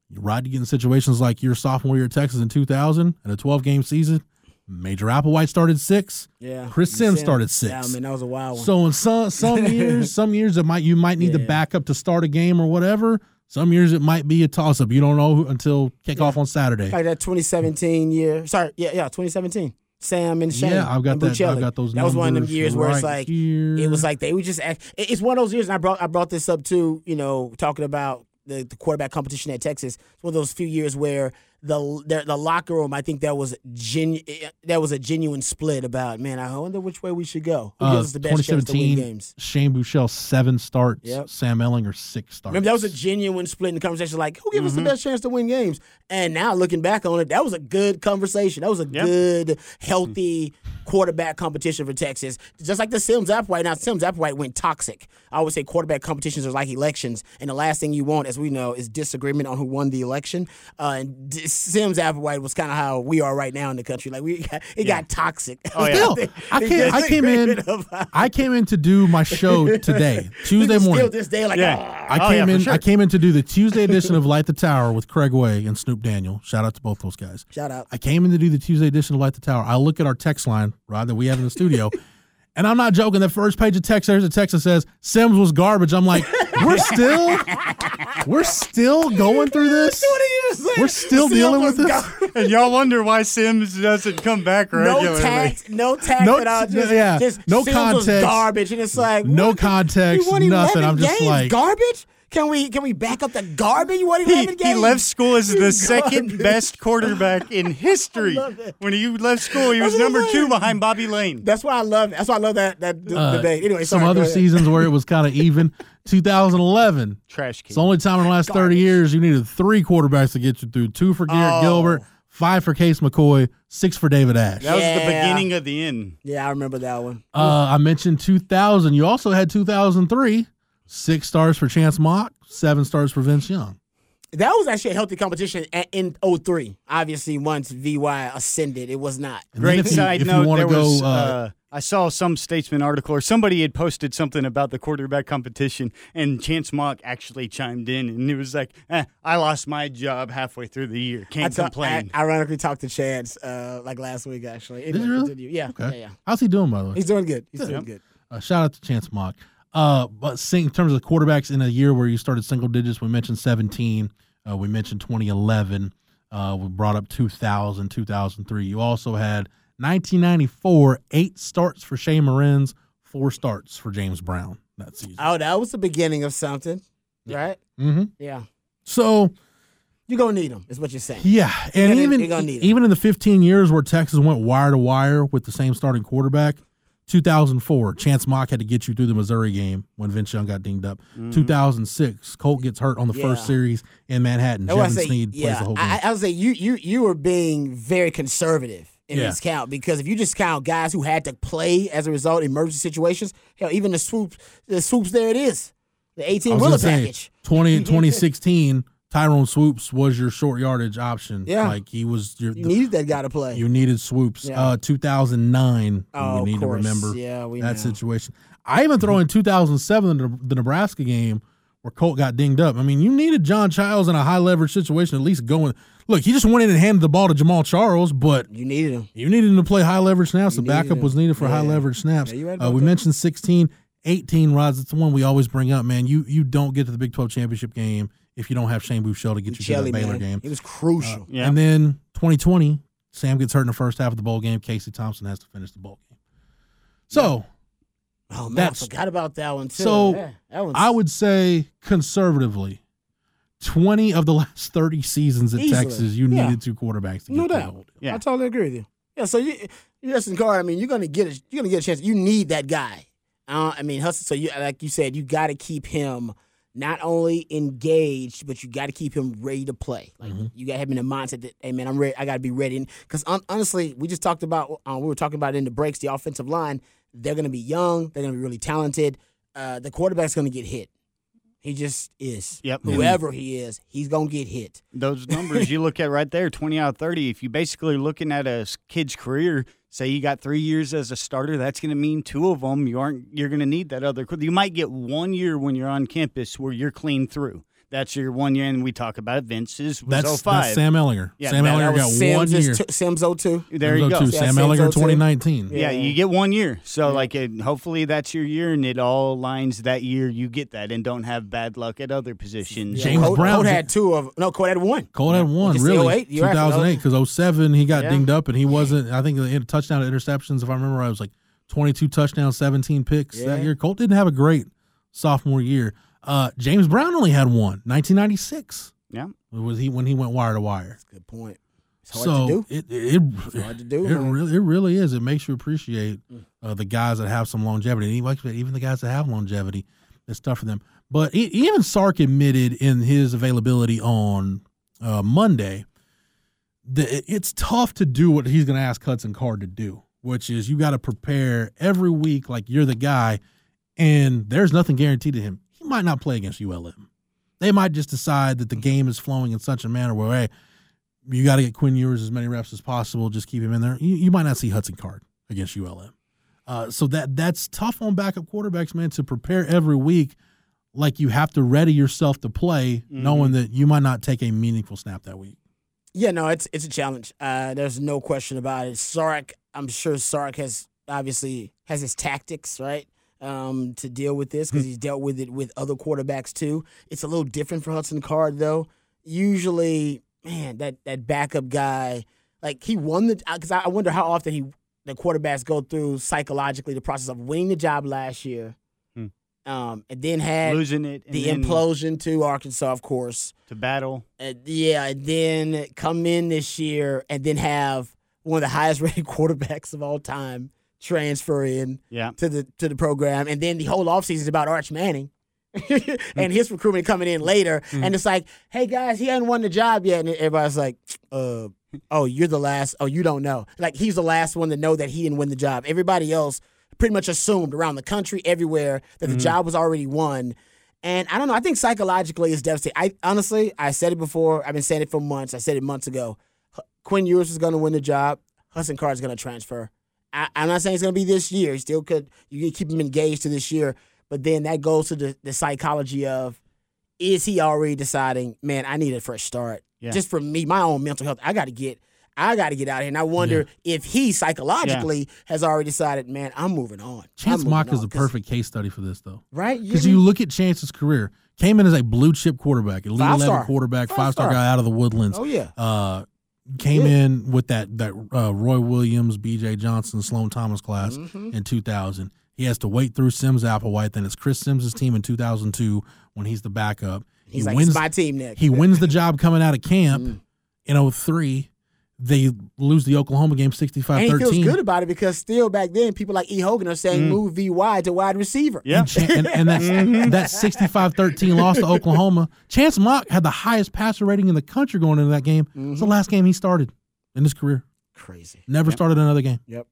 You ride to get in situations like your sophomore year at Texas in 2000 and a 12 game season. Major Applewhite started six. Yeah. Chris Sims started six. Yeah, I mean, that was a wild one. So in some some years, some years it might you might need the backup to start a game or whatever. Some years it might be a toss up. You don't know until kickoff on Saturday. like that 2017 year. Sorry, yeah, yeah, 2017. Sam and Shane. Yeah, I've got that- I've got those That was one of them years where it's right like here. it was like they were just act. It's one of those years. And I brought I brought this up too. You know, talking about the, the quarterback competition at Texas. It's one of those few years where the the, the locker room. I think that was genu- that was a genuine split about. Man, I wonder which way we should go. Who Uh, gives us the best chance to win games? Shane Buechele seven starts. Yep. Sam Ehlinger six starts. Remember, that was a genuine split in the conversation. Like, who gives us Mm-hmm. the best chance to win games? And now looking back on it, that was a good conversation. That was a Yep. good, healthy quarterback competition for Texas. Just like the Sims App Applewhite. Now, Sims App Applewhite went toxic. I always say quarterback competitions are like elections, and the last thing you want, as we know, is disagreement on who won the election. Uh, and D- Sims Applewhite was kind of how we are right now in the country. Like we, got, it got toxic. Oh, yeah. Still, I came, I came in. I came in to do my show today, Tuesday Still morning. this day, like, Yeah. ah. I Oh, came yeah, in. sure. I came in to do the Tuesday edition of Light the Tower with Craig Way and Snoop Daniel. Shout out to both those guys. shout out. I came in to do the Tuesday edition of Light the Tower. I look at our text line, Rod, that we have in the studio, and I'm not joking. The first page of text, there's a text that says Sims was garbage. I'm like, we're still, we're still going through this. We're still dealing with this. and y'all wonder why Sims doesn't come back No regularly. tact, no tact No at all. t- Just, yeah, just no Sims was context. garbage, and it's like No what? context, You won nothing. I'm just games? like- garbage. Can we can we back up the garbage? You won He, eleven he left school as the Garbage. second best quarterback in history. When he left school, he was That's what I'm number two behind Bobby Layne. That's why I love. That's why I love that that d- Uh, debate. Anyway, some other ahead. seasons where it was kind of even. 2011. Trash It's can. the only time in the last 30 years you needed three quarterbacks to get you through. Two for Garrett Oh. Gilbert, five for Case McCoy, six for David Ash. That was the beginning of the end. Yeah, I remember that one. Uh, I mentioned 2000. You also had 2003, six stars for Chance Mock, seven stars for Vince Young. That was actually a healthy competition a- in 03. Obviously, once VY ascended, it was not. And Great if you- side if note. wanna there was, uh, uh, I saw some statesman article or somebody had posted something about the quarterback competition, and Chance Mock actually chimed in, and it was like, eh, "I lost my job halfway through the year. Can't ta- complain." I ironically talked to Chance uh, like last week, actually. Did Anyway, you really? continue. Yeah, Okay. yeah, yeah. How's he doing, by the way? He's doing good. He's doing good. Uh, shout out to Chance Mock. Uh, but in terms of the quarterbacks in a year where you started single digits, we mentioned 17. Uh, we mentioned 2011. Uh, we brought up 2000, 2003. You also had 1994, eight starts for Shea Morenz, four starts for James Brown that season. Oh, that was the beginning of something, right? Mm-hmm. Yeah. So You're going to need them, is what you're saying. Yeah, and gonna- even gonna even in the 15 years where Texas went wire to wire with the same starting quarterback, 2004, Chance Mock had to get you through the Missouri game when Vince Young got dinged up. Mm-hmm. 2006, Colt gets hurt on the first series in Manhattan. Oh, I Jevan Snead plays yeah, the whole game. I, I would say you you you were being very conservative in Yeah. this count because if you just count guys who had to play as a result in emergency situations, hell, even the Swoopes, the Swoopes, there it is, the 18 was wheeler say, package. 20, 2016, Tyrone Swoopes was your short yardage option. Yeah. like he was your. You needed that guy to play. you needed Swoopes. Yeah. Uh, 2009. Oh, we need to remember Yeah, we that know. situation. I even throw in 2007 the, the Nebraska game where Colt got dinged up. I mean, you needed John Chiles in a high leverage situation at least going. Look, he just went in and handed the ball to Jamaal Charles, but you needed him. you needed him to play high leverage snaps. You The backup him. was needed for high Yeah. leverage snaps. Yeah, uh, we that. mentioned 16, 18, Rods. It's the one we always bring up, man. You you don't get to the Big 12 championship game if you don't have Shane Buechele to get you Shelly, to the Baylor man, game. It was crucial. Yeah. And then 2020, Sam gets hurt in the first half of the bowl game. Casey Thompson has to finish the bowl game. So oh man, that's- I forgot about that one too. so Yeah, that one's I would say conservatively, 20 of the last 30 seasons at Easily. Texas, you Yeah. needed two quarterbacks to get no through the doubt. Yeah. I totally agree with you. Yeah, so you, Hudson Card. I mean, you're gonna get a, you're gonna get a chance. You need that guy. Uh, I mean, Hudson. So you, like you said, you got to keep him not only engaged, but you got to keep him ready to play. Like Mm-hmm. you got to have him in the mindset that, hey man, I'm ready. I got to be ready. Because honestly, we just talked about. Uh, we were talking about in the breaks. The offensive line. They're gonna be young. They're gonna be really talented. Uh, the quarterback's gonna get hit. He just is. Yep. Whoever he is, he's gonna get hit. Those numbers you look at right there, 20 out of 30. If you basically looking at a kid's career, say you got three years as a starter, that's going to mean two of them you aren't. You're going to need that other. You might get one year when you're on campus where you're clean through. That's your one year, and we talk about it. Vince's was That's, 05. that's Sam Ehlinger. Yeah, Sam that- Ehlinger that got was one year. two- Simms 02. There you oh go. two, Yeah, Sam Sam Ehlinger, Zoe 2019. Yeah, you get one year. So like, it, hopefully that's your year, and it all lines that year. You get that, and don't have bad luck at other positions. James Cole, Brown- Colt had two of no. Colt had one. Colt had one, Just really. 08, 2008, because 07, he got Yeah. dinged up and he wasn't, I think the touchdown to interceptions, if I remember right, was like 22 touchdowns, 17 picks that year. Colt didn't have a great sophomore year. Uh, James Brown only had one, 1996. Yeah. It was he when he went wire to wire. That's a Good point. It's hard so to do. it it, It's hard to do, It really, it really is. It makes you appreciate uh, the guys that have some longevity. And even- even the guys that have longevity, it's tough for them. But even Sark admitted in his availability on uh, Monday that it- it's tough to do what he's going to ask Hudson Card to do, which is you got to prepare every week like you're the guy, and there's nothing guaranteed to him. Might not play against ULM. They might just decide that the game is flowing in such a manner where, hey, you got to get Quinn Ewers as many reps as possible. Just keep him in there. You, you might not see Hudson Card against ULM. Uh, so that that's tough on backup quarterbacks, man, to prepare every week like you have to ready yourself to play, knowing that you might not take a meaningful snap that week. Yeah, no, it's it's a challenge. Uh, there's no question about it. Sark, I'm sure Sark has obviously has his tactics right um, to deal with this because he's dealt with it with other quarterbacks too. It's a little different for Hudson Card though. Usually, man, that that backup guy, like he won the because I I wonder how often he the quarterbacks go through psychologically the process of winning the job last year, Hmm. um, and then had Losing it, the implosion to Arkansas, of course. to battle. Uh, yeah, and then come in this year and then have one of the highest rated quarterbacks of all time transfer in Yeah. to the to the program, and then the whole offseason is about Arch Manning. and his recruitment coming in later, and it's like, hey guys, he hasn't won the job yet, and everybody's like, uh, oh, you're the last. Oh, you don't know. Like he's the last one to know that he didn't win the job. Everybody else pretty much assumed around the country, everywhere, that the Mhm. job was already won. And I don't know. I think psychologically it's devastating. I honestly, I said it before. I've been saying it for months. I said it months ago. H- Quinn Ewers is going to win the job. Hudson Card is going to transfer. I, I'm not saying it's going to be this year. He still could. You can keep him engaged to this year. But then that goes to the, the psychology of is he already deciding, man, I need a fresh start. Yeah. Just for me, my own mental health. I got to get. I got to get out of here. And I wonder if he psychologically has already decided, man, I'm moving on. Chance I'm Mock moving is on. a perfect case study for this, though. right? Because you look at Chance's career, came in as a blue chip quarterback, elite Five 11 star. quarterback, Five star. guy out of the woodlands. Oh, yeah. Uh, came Yeah. in with that that uh, Roy Williams, B.J. Johnson, Sloan Thomas class Mhm. in 2000. He has to wait through Simms Applewhite. Then it's Chris Simms' team in 2002 when he's the backup. He's he like, wins, it's my team next. He wins the job coming out of camp Mm. in 03. They lose the Oklahoma game 65 And he 13. feels good about it because still back then, people like E. Hogan are saying Mm. move VY to wide receiver. And, and, and that, mm-hmm. that 65-13 loss to Oklahoma, Chance Mock had the highest passer rating in the country going into that game. It's the mm-hmm. last game he started in his career. Crazy. Never started another game. Yep.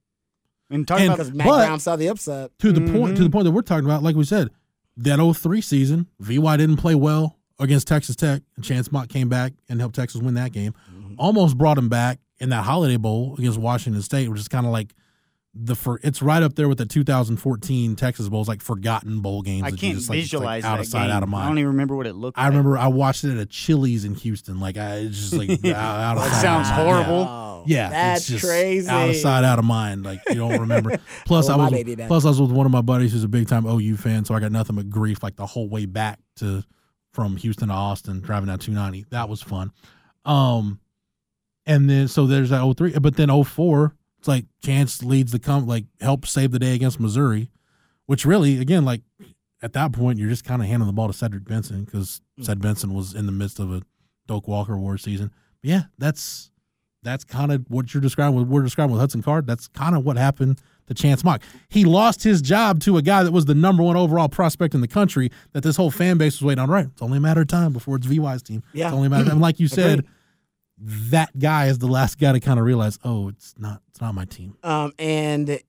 And talking And- about Because Matt but- Brown saw the upside. To the point to the mm-hmm. point that we're talking about, like we said, that 03 season, VY didn't play well against Texas Tech, and Chance Mock came back and helped Texas win that game. Almost brought him back in that Holiday Bowl against Washington State, which is kind of like the for it's right up there with the 2014 Texas Bowls, like forgotten bowl games. I can't just, like, it's, like, out that of sight, game. out of mind. I don't even remember what it looked like. I like. remember I watched it at a Chili's in Houston. Like I it's just like out, out of That sight, sounds out of mind. horrible. Oh, Yeah, that's it's just crazy. Out of sight, out of mind. Like you don't remember. Plus, Oh, I was baby plus I was with one of my buddies who's a big time OU fan, so I got nothing but grief like the whole way back to from Houston to Austin, driving down 290. That was fun. Um, and then so there's that 03, but then 04, it's like Chance leads the come like helps save the day against Missouri, which really again like at that point you're just kind of handing the ball to Cedric Benson because Mm. Ced Benson was in the midst of a Doak Walker Award season. But yeah, that's that's kind of what you're describing. What we're describing with Hudson Card. That's kind of what happened to Chance Mock. He lost his job to a guy that was the number one overall prospect in the country. That this whole fan base was waiting on. Right, it's only a matter of time before it's VY's team. Yeah. it's only a matter. Of time. Like you said, Agreed. That guy is the last guy to kind of realize, oh, it's not, it's not my team. Um, and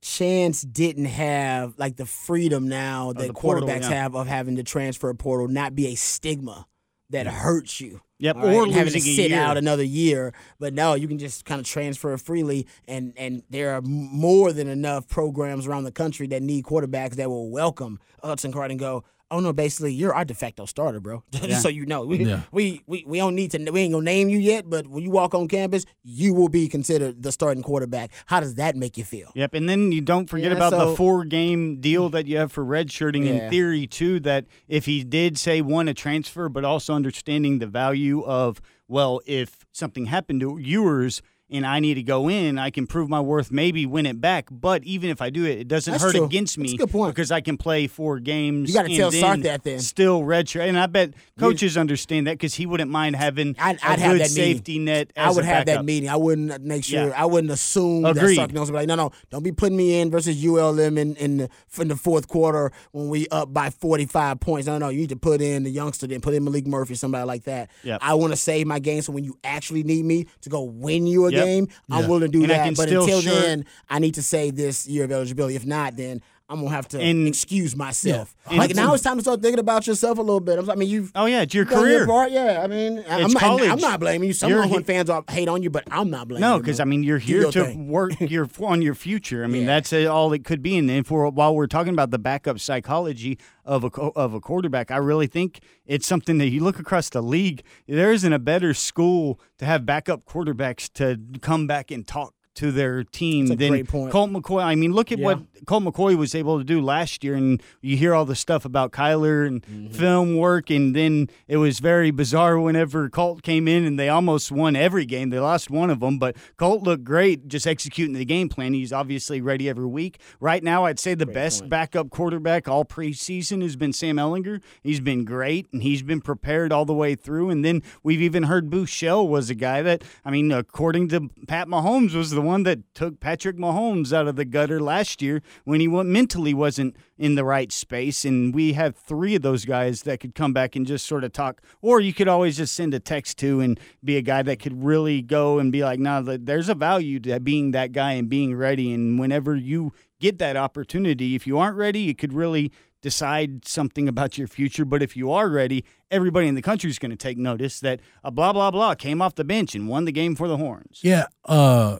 Chance didn't have like the freedom now that the portal, quarterbacks yeah. have of having to transfer portal not be a stigma that hurts you. Yep, All right, or and having to sit year. out another year. But no, you can just kind of transfer freely, and and there are more than enough programs around the country that need quarterbacks that will welcome Hudson Card and go. Oh no! Basically, you're our de facto starter, bro. Just Yeah. so you know, we, Yeah. we we we don't need to. We ain't gonna name you yet, but when you walk on campus, you will be considered the starting quarterback. How does that make you feel? Yep, and then you don't forget Yeah, about so- the four game deal that you have for redshirting in theory too. That if he did say one a transfer, but also understanding the value of well, if something happened to yours and I need to go in, I can prove my worth, maybe win it back. But even if I do it, it doesn't That's hurt true. against That's me a good point. because I can play four games. You gotta and tell Sark that then. Still redshirt, and I bet coaches understand that because he wouldn't mind having I'd, a I'd good have that safety meeting. net. I would have that meeting. I wouldn't make sure. Yeah. I wouldn't assume Agreed. that Sark knows. Like, no, no, don't be putting me in versus ULM in in the, in the fourth quarter when we up by forty five points. No, no, you need to put in the youngster, then put in Maalik Murphy, somebody like that. Yep. I want to save my game, so when you actually need me to go win you a Yep. game, I'm Yeah. willing to do And that. But until then, I need to save this year of eligibility. If not, then I'm gonna have to And- excuse myself. Like now, it's time to start thinking about yourself a little bit. I'm, I mean, you've Oh yeah, it's your career. part. Yeah, I mean, I'm not. I'm not blaming you. Some You're Longhorn he- fans are, hate on you, but I'm not blaming No, because. I mean you're here your to thing. work your on your future. I mean Yeah. that's uh, all it could be. And then for while we're talking about the backup psychology of a of a quarterback, I really think it's something that you look across the league. There isn't a better school to have backup quarterbacks to come back and talk to their team That's than. Colt McCoy. I mean, look at what Colt McCoy was able to do last year, and you hear all the stuff about Kyler and Mm-hmm. film work, and then it was very bizarre whenever Colt came in and they almost won every game. They lost one of them, but Colt looked great just executing the game plan. He's obviously ready every week. Right now, I'd say the best backup quarterback all preseason has been Sam Ehlinger. He's been great, and he's been prepared all the way through. And then we've even heard Buechele was a guy that, I mean, according to Pat Mahomes, was the one that took Patrick Mahomes out of the gutter last year when he mentally wasn't in the right space. And we have three of those guys that could come back and just sort of talk. Or you could always just send a text to and be a guy that could really go and be like, nah, there's a value to being that guy and being ready. And whenever you get that opportunity, if you aren't ready, it could really decide something about your future. But if you are ready, everybody in the country is going to take notice that a blah blah blah came off the bench and won the game for the Horns. Yeah, uh,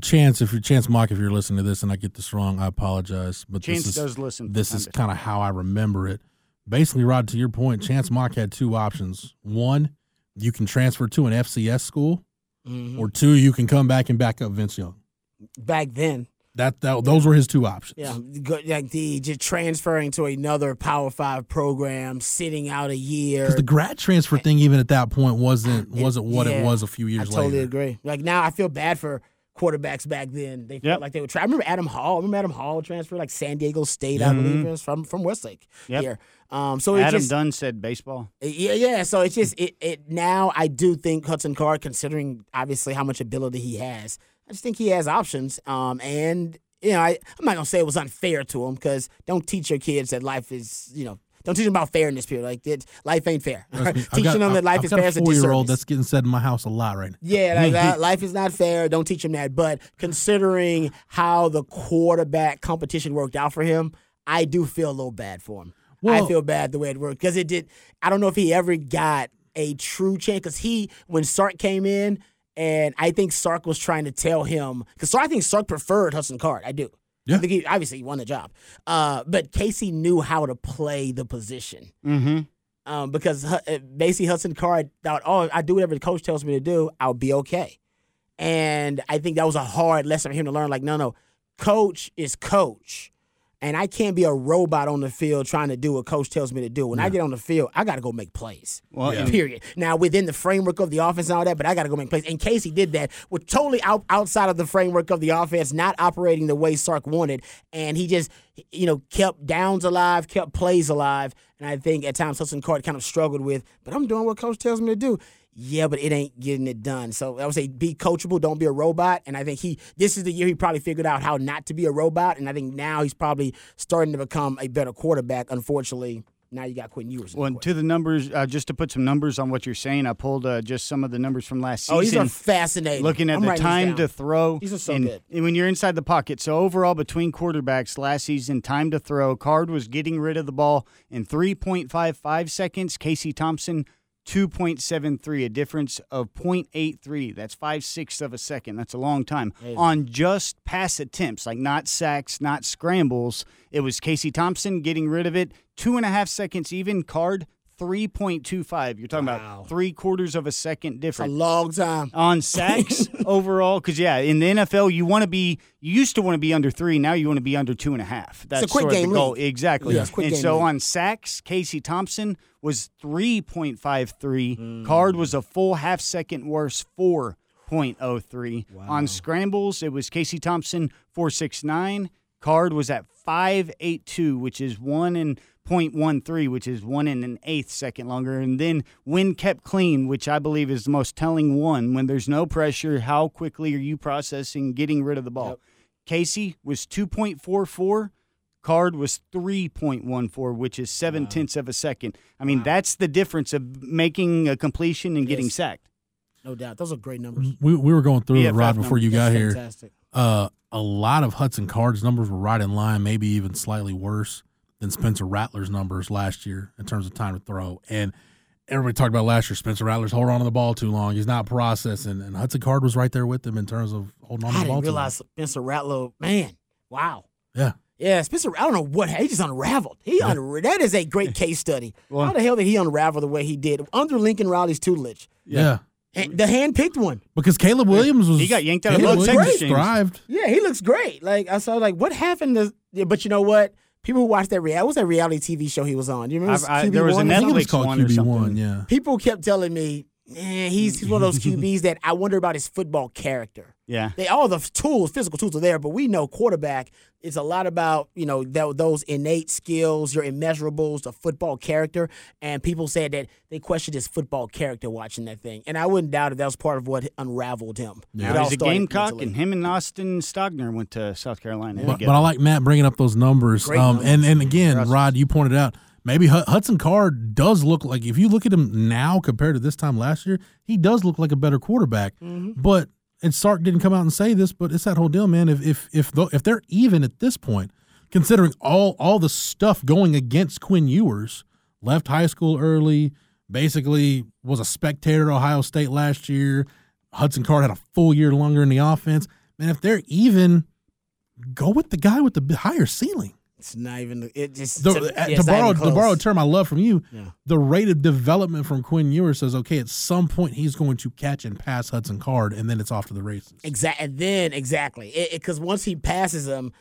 Chance, if you're Chance Mock, if you're listening to this and I get this wrong, I apologize. But Chance this is, does listen. This is kind of how I remember it. Basically, Rod, to your point, Chance Mock had two options. One, you can transfer to an FCS school, mm-hmm. or two, you can come back and back up Vince Young. Back then, that, that those were his two options. Yeah, like the just transferring to another Power Five program, sitting out a year. Because the grad transfer thing, even at that point, wasn't wasn't what yeah, it was a few years later. I totally later. agree. Like now, I feel bad for quarterbacks back then. They felt yep. like they would try. I remember Adam Hall. I remember Adam Hall transferred like San Diego State, mm-hmm. I believe, was from from Westlake yep. here. Um, so Adam just, Dunn said baseball. Yeah, yeah. So it's just it, it. Now I do think Hudson Card, considering obviously how much ability he has, I just think he has options. Um, and you know, I, I'm not gonna say it was unfair to him because don't teach your kids that life is, you know, don't teach them about fairness. Period. Like it, life ain't fair. Teaching got, them that life I've is fair is a four year old that's getting said in my house a lot right now. Yeah, like that, life is not fair. Don't teach him that. But considering how the quarterback competition worked out for him, I do feel a little bad for him. Well- I feel bad the way it worked because it did. I don't know if he ever got a true chance because he when Sark came in. And I think Sark was trying to tell him because I think Sark preferred Hudson Card. I do. Yeah. I think he, obviously he won the job. Uh, but Casey knew how to play the position. Mm-hmm. Um, because Hu- basically Hudson Card thought, oh, I do whatever the coach tells me to do, I'll be okay. And I think that was a hard lesson for him to learn. Like, no, no, coach is coach. And I can't be a robot on the field trying to do what coach tells me to do. When I get on the field, I got to go make plays. Well, Yeah. Period. Now within the framework of the offense and all that, but I got to go make plays. And Casey did that, with totally out, outside of the framework of the offense, not operating the way Sark wanted, and he just, you know, kept downs alive, kept plays alive. And I think at times Hudson Card kind of struggled with, but I'm doing what coach tells me to do. Yeah, but it ain't getting it done. So I would say be coachable, don't be a robot. And I think he this is the year he probably figured out how not to be a robot. And I think now he's probably starting to become a better quarterback. Unfortunately, now you got Quinn Ewers. Well, and to the numbers, uh, just to put some numbers on what you're saying, I pulled uh, just some of the numbers from last season. Oh, these are fascinating. Looking at I'm the time to throw. These are so and, good. and when you're inside the pocket. So overall, between quarterbacks last season, time to throw, Card was getting rid of the ball in 3.55 seconds. Casey Thompson, 2.73, a difference of 0.83. That's five sixths of a second. That's a long time. On just pass attempts, like not sacks, not scrambles, it was Casey Thompson getting rid of it. Two and a half seconds even. Card, 3.25. You're talking Wow. about three quarters of a second It's a long time. on sacks overall. Because yeah, in the NFL, you want to be. You used to want to be under three. Now you want to be under two and a half. That's a quick sort of game the goal. league. Exactly. Yeah, and so league. on sacks, Casey Thompson was three point five three. Mm. Card was a full half second worse, four point oh three. On scrambles, it was Casey Thompson four six nine. Card was at five eight two, which is one and 0.13, which is one and an eighth second longer. And then when kept clean, which I believe is the most telling one, when there's no pressure, how quickly are you processing getting rid of the ball? Casey was 2.44. Card was 3.14, which is seven tenths of a second. I mean, that's the difference of making a completion and getting sacked. No doubt. Those are great numbers. We, we were going through it, BFF Rod, before you got That's here. Fantastic. Uh, a lot of Hudson Card's numbers were right in line, maybe even slightly worse than Spencer Rattler's numbers last year in terms of time to throw. And everybody talked about last year. Spencer Rattler's holding on to the ball too long. He's not processing, and Hudson Card was right there with him in terms of holding on to the ball I didn't too long. realize Spencer Rattler. Man, wow. Yeah. Yeah, Spencer. I don't know what he just unraveled. He unra- that is a great case study. Well- How the hell did he unravel the way he did under Lincoln Riley's tutelage? Yeah. And the hand picked one. Because Caleb Williams was He got yanked out of Caleb both Williams sex exchanges. thrived. Yeah, he looks great. Like I saw, like what happened to? yeah, But you know what? People who watch that reality, what was that reality TV show he was on? Do you remember? I- I- there was a or I think it was Netflix called one or QB one. Yeah. People kept telling me eh, he's, he's one of those QBs that I wonder about his football character. Yeah. They all the tools, physical tools are there, but we know quarterback. is a lot about you know th- those innate skills, your immeasurables, the football character. And people said that they questioned his football character watching that thing, and I wouldn't doubt if that was part of what unraveled him. Yeah. Now he's a Gamecock, mentally. and him and Austin Stogner went to South Carolina. But, but I like Matt bringing up those numbers. Um, and numbers. and again, Rod, you pointed out maybe Hu- Hudson Card does look like if you look at him now compared to this time last year, he does look like a better quarterback. Mm-hmm. But and Sark didn't come out and say this, but it's that whole deal, man. If if if tho- if they're even at this point, considering all all the stuff going against Quinn Ewers, left high school early, basically was a spectator at Ohio State last year. Hudson Card had a full year longer in the offense. Man, if they're even, go with the guy with the higher ceiling. It's not even. It just The, to, uh, yeah, to borrow to borrow a term I love from you, Yeah. the rate of development from Quinn Ewers says, okay, at some point he's going to catch and pass Hudson Card, and then it's off to the races. Exactly. And then exactly because once he passes them,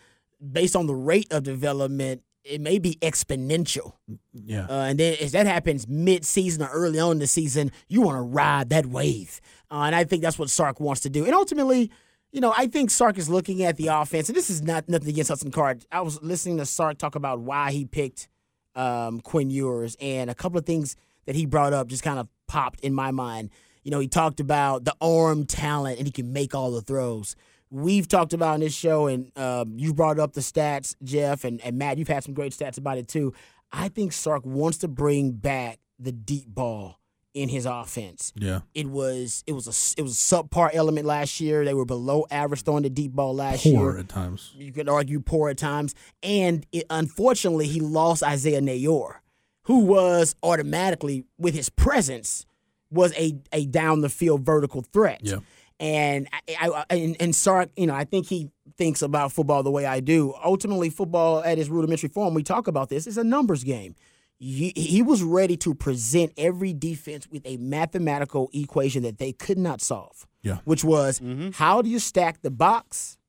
based on the rate of development, it may be exponential. Yeah. Uh, and then if that happens mid-season or early on in the season, you want to ride that wave. Uh, and I think that's what Sark wants to do. And ultimately, you know, I think Sark is looking at the offense, and this is not nothing against Hudson Card. I was listening to Sark talk about why he picked um, Quinn Ewers, and a couple of things that he brought up just kind of popped in my mind. You know, he talked about the arm talent, and he can make all the throws. We've talked about in this show, and um, you brought up the stats, Jeff, and, and Matt. You've had some great stats about it too. I think Sark wants to bring back the deep ball in his offense. Yeah. It was it was a it was a subpar element last year. They were below average throwing the deep ball last Poor year. Poor at times. You could argue poor at times, and it, unfortunately, he lost Isaiah Neyor, who was automatically with his presence was a a down the field vertical threat. Yeah. And I, I and, and Sark, you know, I think he thinks about football the way I do. Ultimately, football at its rudimentary form, we talk about this, is a numbers game. He, he was ready to present every defense with a mathematical equation that they could not solve. Yeah. Which was how do you stack the box,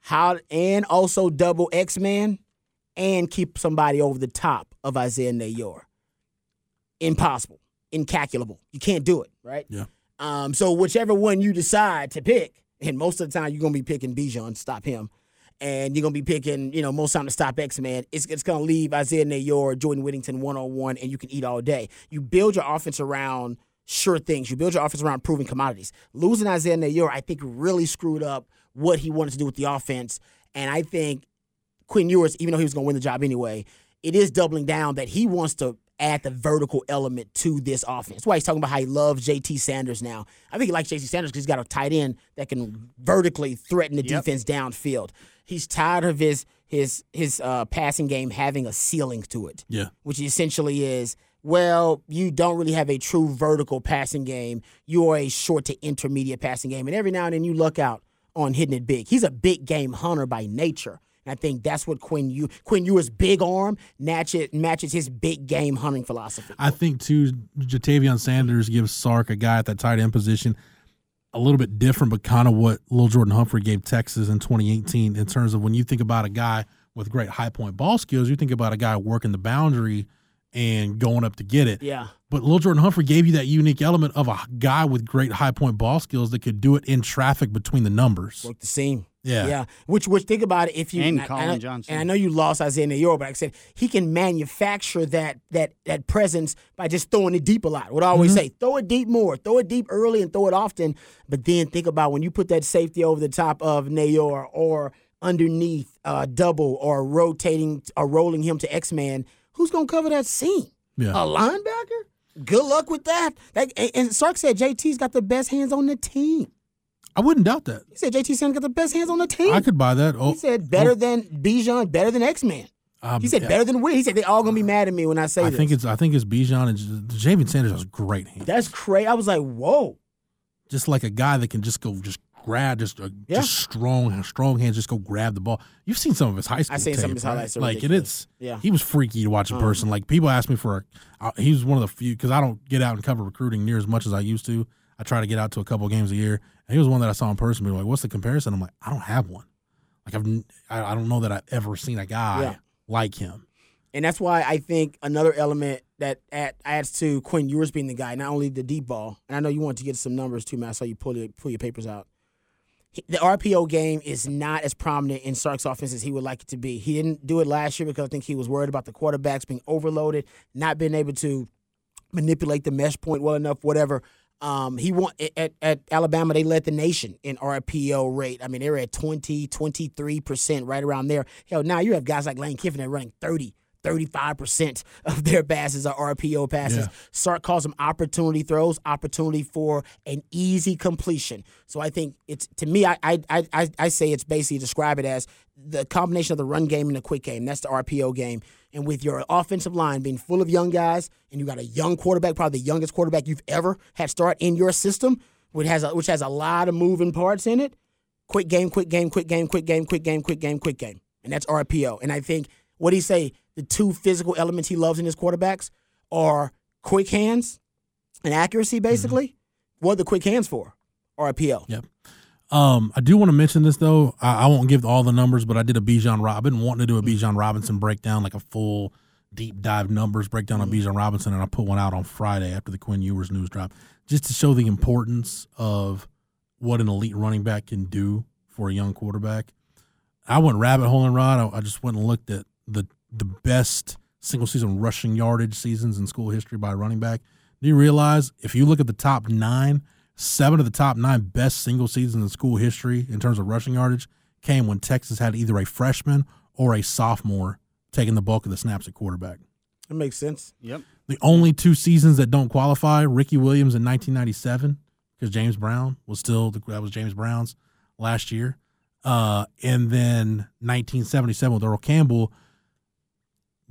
how and also double X man, and keep somebody over the top of Isaiah Neyor. Impossible, incalculable. You can't do it, right? Yeah. Um, so whichever one you decide to pick, and most of the time you're gonna be picking Bijan, stop him, and you're gonna be picking, you know, most time to stop X Man. It's it's gonna leave Isaiah Neyor, Jordan Whittington one on one, and you can eat all day. You build your offense around sure things. You build your offense around proven commodities. Losing Isaiah Neyor, I think, really screwed up what he wanted to do with the offense, and I think Quinn Ewers, even though he was to win the job anyway, it is doubling down that he wants to add the vertical element to this offense. That's why he's talking about how he loves JT Sanders now. I think he likes JT Sanders because he's got a tight end that can vertically threaten the Yep. defense downfield. He's tired of his his his uh, passing game having a ceiling to it Yeah. which essentially is well, you don't really have a true vertical passing game. You are a short to intermediate passing game. And every now and then you luck out on hitting it big. He's a big game hunter by nature. And I think that's what Quinn Yu Quinn Ewers' big arm matches matches his big game hunting philosophy. I think too, Jatavion Sanders gives Sark a guy at that tight end position a little bit different, but kind of what Lil Jordan Humphrey gave Texas in 2018 in terms of when you think about a guy with great high point ball skills, you think about a guy working the boundary and going up to get it. Yeah. But Lil Jordan Humphrey gave you that unique element of a guy with great high point ball skills that could do it in traffic between the numbers. Work the seam. Yeah. Yeah. Which which think about it if you And I- Colin I, Johnson. And I know you lost Isaiah Neyor, but like I said, he can manufacture that that that presence by just throwing it deep a lot. What I always say, throw it deep more, throw it deep early and throw it often. But then think about when you put that safety over the top of Neyor or underneath uh, double or rotating or rolling him to X Man, who's gonna cover that seam? Yeah. A linebacker? Good luck with that. that and, and Sark said JT's got the best hands on the team. I wouldn't doubt that. He said JT Sanders got the best hands on the team. I could buy that. Oh, He said better than Bijan, better than X Man. um, He said better than Witt. He said they all gonna be mad at me when I say I this. think it's I think it's Bijan and Jatavion Sanders has great hands. That's crazy. I was like, whoa. just like a guy that can just go just grab just uh, Yeah. just strong strong hands just go grab the ball. You've seen some of his high school. I seen some of tape, his highlights. They're Like and it's Yeah. he was freaky to watch in person. Like people ask me for a, uh, he was one of the few because I don't get out and cover recruiting near as much as I used to. I try to get out to a couple of games a year, and he was one that I saw in person. Be like, what's the comparison? I'm like, I don't have one. Like I've I, I don't know that I've ever seen a guy Yeah. like him. And that's why I think another element that add, adds to Quinn Ewers being the guy, not only the deep ball, and I know you want to get some numbers too, man. I saw you pull your, pull your papers out. The RPO game is not as prominent in Sark's offense as he would like it to be. He didn't do it last year because I think he was worried about the quarterbacks being overloaded, not being able to manipulate the mesh point well enough, whatever. Um, he want at, at Alabama, they led the nation in RPO rate. I mean, they were at 20, 23%, right around there. Hell, now you have guys like Lane Kiffin that are running 30, 35% of their passes are RPO passes. Yeah. Sark calls them opportunity throws, opportunity for an easy completion. So I think it's to me, I I, I- I say it's basically describe it as the combination of the run game and the quick game. That's the RPO game. And with your offensive line being full of young guys, and you got a young quarterback, probably the youngest quarterback you've ever had start in your system, which has a, which has a lot of moving parts in it. Quick game, quick game, quick game, quick game, quick game, quick game, quick game, and that's RPO. And I think what he say the two physical elements he loves in his quarterbacks are quick hands and accuracy. Basically, mm-hmm. what are the quick hands for? RPO. Yep. Um, I do want to mention this though. I, I won't give all the numbers, but I did a Bijan Rob. I've been wanting to do a Bijan Robinson breakdown, like a full deep dive numbers breakdown on Bijan Robinson, and I put one out on Friday after the Quinn Ewers news drop, just to show the importance of what an elite running back can do for a young quarterback. I went rabbit hole and rod. I, I just went and looked at the the best single season rushing yardage seasons in school history by running back. Do you realize if you look at the top nine, seven of the top nine best single seasons in school history in terms of rushing yardage came when Texas had either a freshman or a sophomore taking the bulk of the snaps at quarterback. That makes sense. Yep. The only two seasons that don't qualify, Ricky Williams in 1997, because James Brown was still that was James Brown's last year, uh, and then 1977 with Earl Campbell.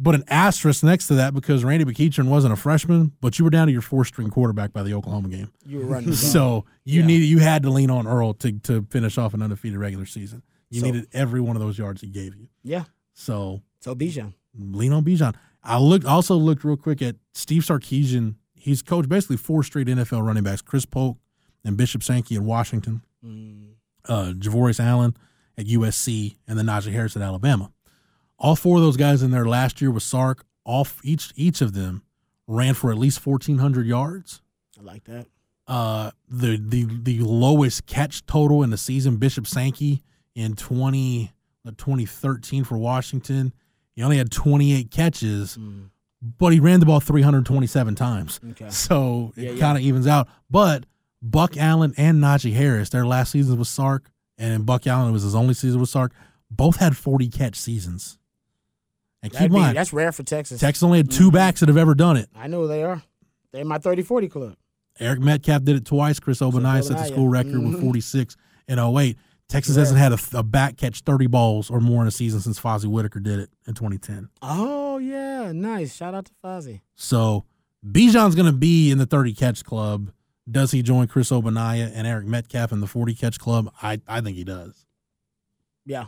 But an asterisk next to that because Randy McEachern wasn't a freshman, but you were down to your four string quarterback by the Oklahoma game. You were running. So you Yeah. needed you had to lean on Earl to to finish off an undefeated regular season. You So- needed every one of those yards he gave you. yeah. So So Bijan. lean on Bijan. I looked also looked real quick at Steve Sarkisian. He's coached basically four straight NFL running backs: Chris Polk and Bishop Sankey in Washington, uh, Javorius Allen at USC, and then Najee Harris at Alabama. All four of those guys in there last year with Sark. All each each of them ran for at least fourteen hundred yards. I like that. Uh, the the the lowest catch total in the season, Bishop Sankey in 20, uh, 2013 for Washington. He only had 28 catches, but he ran the ball 327 times. Okay. So Yeah, it yeah. kind of evens out. But Buck Allen and Najee Harris, their last seasons with Sark, and Buck Allen was his only season with Sark, both had 40 catch seasons. And That'd keep be- in mind, that's rare for Texas. Texas only had 2 backs that have ever done it. I know they are. They're in my 30-40 club. Eric Metcalf did it twice. Chris Ogbonnaya set the school record with Mhm. 46 and 08. Texas Rare. hasn't had a, a back catch 30 balls or more in a season since Fozzie Whitaker did it in 2010. Oh yeah, nice. Shout out to Fozzie. So Bijan's going to be in the 30 catch club. Does he join Chris Ogbonnaya and Eric Metcalf in the 40 catch club? I, I think he does. Yeah.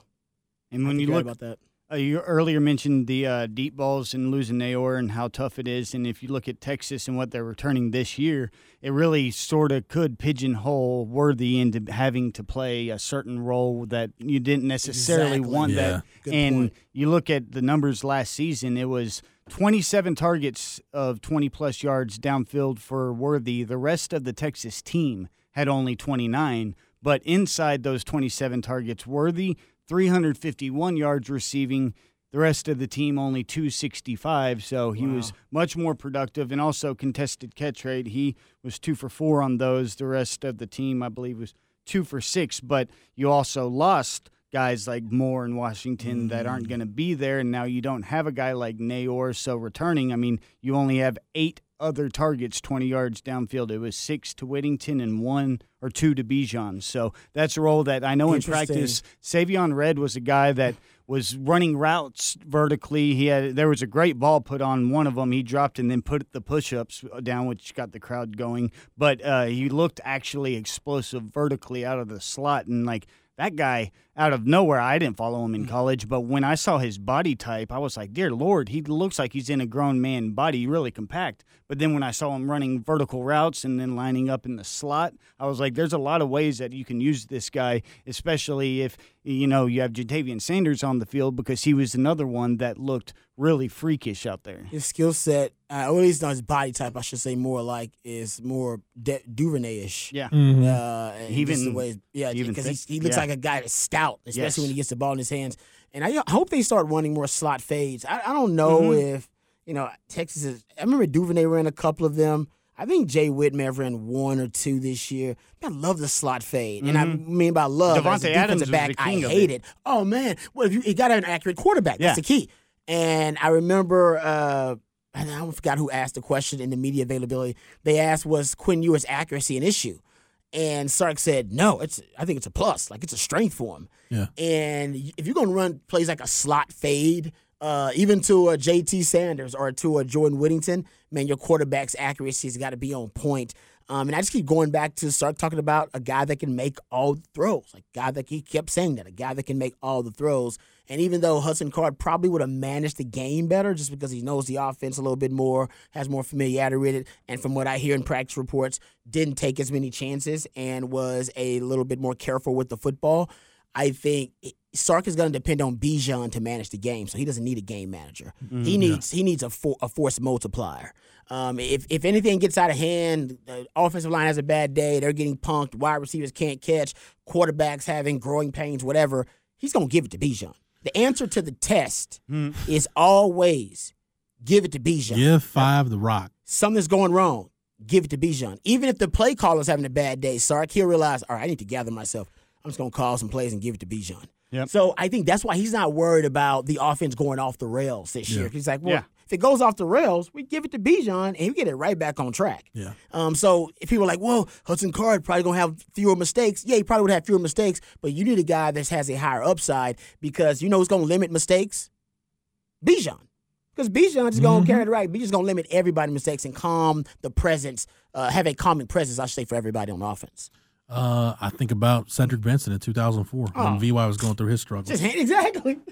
And when you forgot look about that. Uh, you earlier mentioned the uh, deep balls and losing Neyor and how tough it is. And if you look at Texas and what they're returning this year, it really sort of could pigeonhole Worthy into having to play a certain role that you didn't necessarily Exactly. want Yeah. that. Good and point. you look at the numbers last season, it was 27 targets of 20 plus yards downfield for Worthy. The rest of the Texas team had only 29, but inside those 27 targets, Worthy 351 yards receiving. The rest of the team only 265, so he was much more productive and also contested catch rate. He was two for four on those. The rest of the team, I believe, was two for six. But you also lost guys like Moore and Washington that aren't mm. going to be there, and now you don't have a guy like Neyor. So returning, I mean, you only have eight other targets 20 yards downfield. It was six to Whittington and one or two to Bijan. So that's a role that I know in practice. Savion Red was a guy that was running routes vertically. He had there was a great ball put on one of them. He dropped and then put the push-ups down, which got the crowd going. But uh, he looked actually explosive vertically out of the slot, and like that guy out of nowhere. I didn't follow him in college, but when I saw his body type, I was like, "Dear Lord, he looks like he's in a grown man body, really compact." But then when I saw him running vertical routes and then lining up in the slot, I was like, "There's a lot of ways that you can use this guy, especially if you know you have Jatavion Sanders on the field because he was another one that looked really freakish out there." His skill set, uh, or at least not his body type, I should say, more like is more de- Duvernay-ish. Yeah. Mhm. Uh, and He the way, yeah, because think- he looks yeah. like a guy that's stout, especially Yes. when he gets the ball in his hands. And I, hope they start running more slot fades. I, I don't know Mhm. if you know Texas is. I remember Duvernay ran a couple of them. I think Jay Whitmer ran one or two this year. I love the slot fade, and I Mhm. mean by love, as a Devontae Adams defensive back, I hate it. it. Oh man, well if you, you got an accurate quarterback, that's the key. And I remember. uh and I don't forgot who asked the question in the media availability. They asked, "Was Quinn Ewers' accuracy an issue?" And Sark said, "No, it's. I think it's a plus. Like it's a strength for him. Yeah. And if you're gonna run plays like a slot fade, uh, even to a JT Sanders or to a Jordan Whittington, man, your quarterback's accuracy has got to be on point. Um, and I just keep going back to Sark talking about a guy that can make all the throws, like a guy that he kept saying that, a guy that can make all the throws. And even though Hudson Card probably would have managed the game better just because he knows the offense a little bit more, has more familiarity with it, and from what I hear in practice reports, didn't take as many chances and was a little bit more careful with the football. I think Sark is going to depend on Bijan to manage the game, so he doesn't need a game manager. he needs he needs a, for, a force multiplier. Um, if if anything gets out of hand, the offensive line has a bad day, they're getting punked, wide receivers can't catch, quarterbacks having growing pains, whatever. He's going to give it to Bijan. The answer to the test hmm. is always give it to Bijan Give five the rock. something's going wrong, give it to Bijan. Even if the play caller's having a bad day, Sark, he'll realize, all right, I need to gather myself. I'm just going to call some plays and give it to Bijan. Yep. So I think that's why he's not worried about the offense going off the rails this year. He's like, well, Yeah. If it goes off the rails, we give it to Bijan and he get it right back on track. Yeah. Um, so if people are like, well, Hudson Card probably gonna have fewer mistakes. Yeah, he probably would have fewer mistakes, but you need a guy that has a higher upside because you know who's gonna limit mistakes? Bijan. Because Bijan's Mm-hmm. gonna carry the right. Bijan's gonna limit everybody's mistakes and calm the presence, uh, have a calming presence, I should say, for everybody on offense. Uh, I think about Cedric Benson in 2004 Oh. when VY was going through his struggles. Just exactly.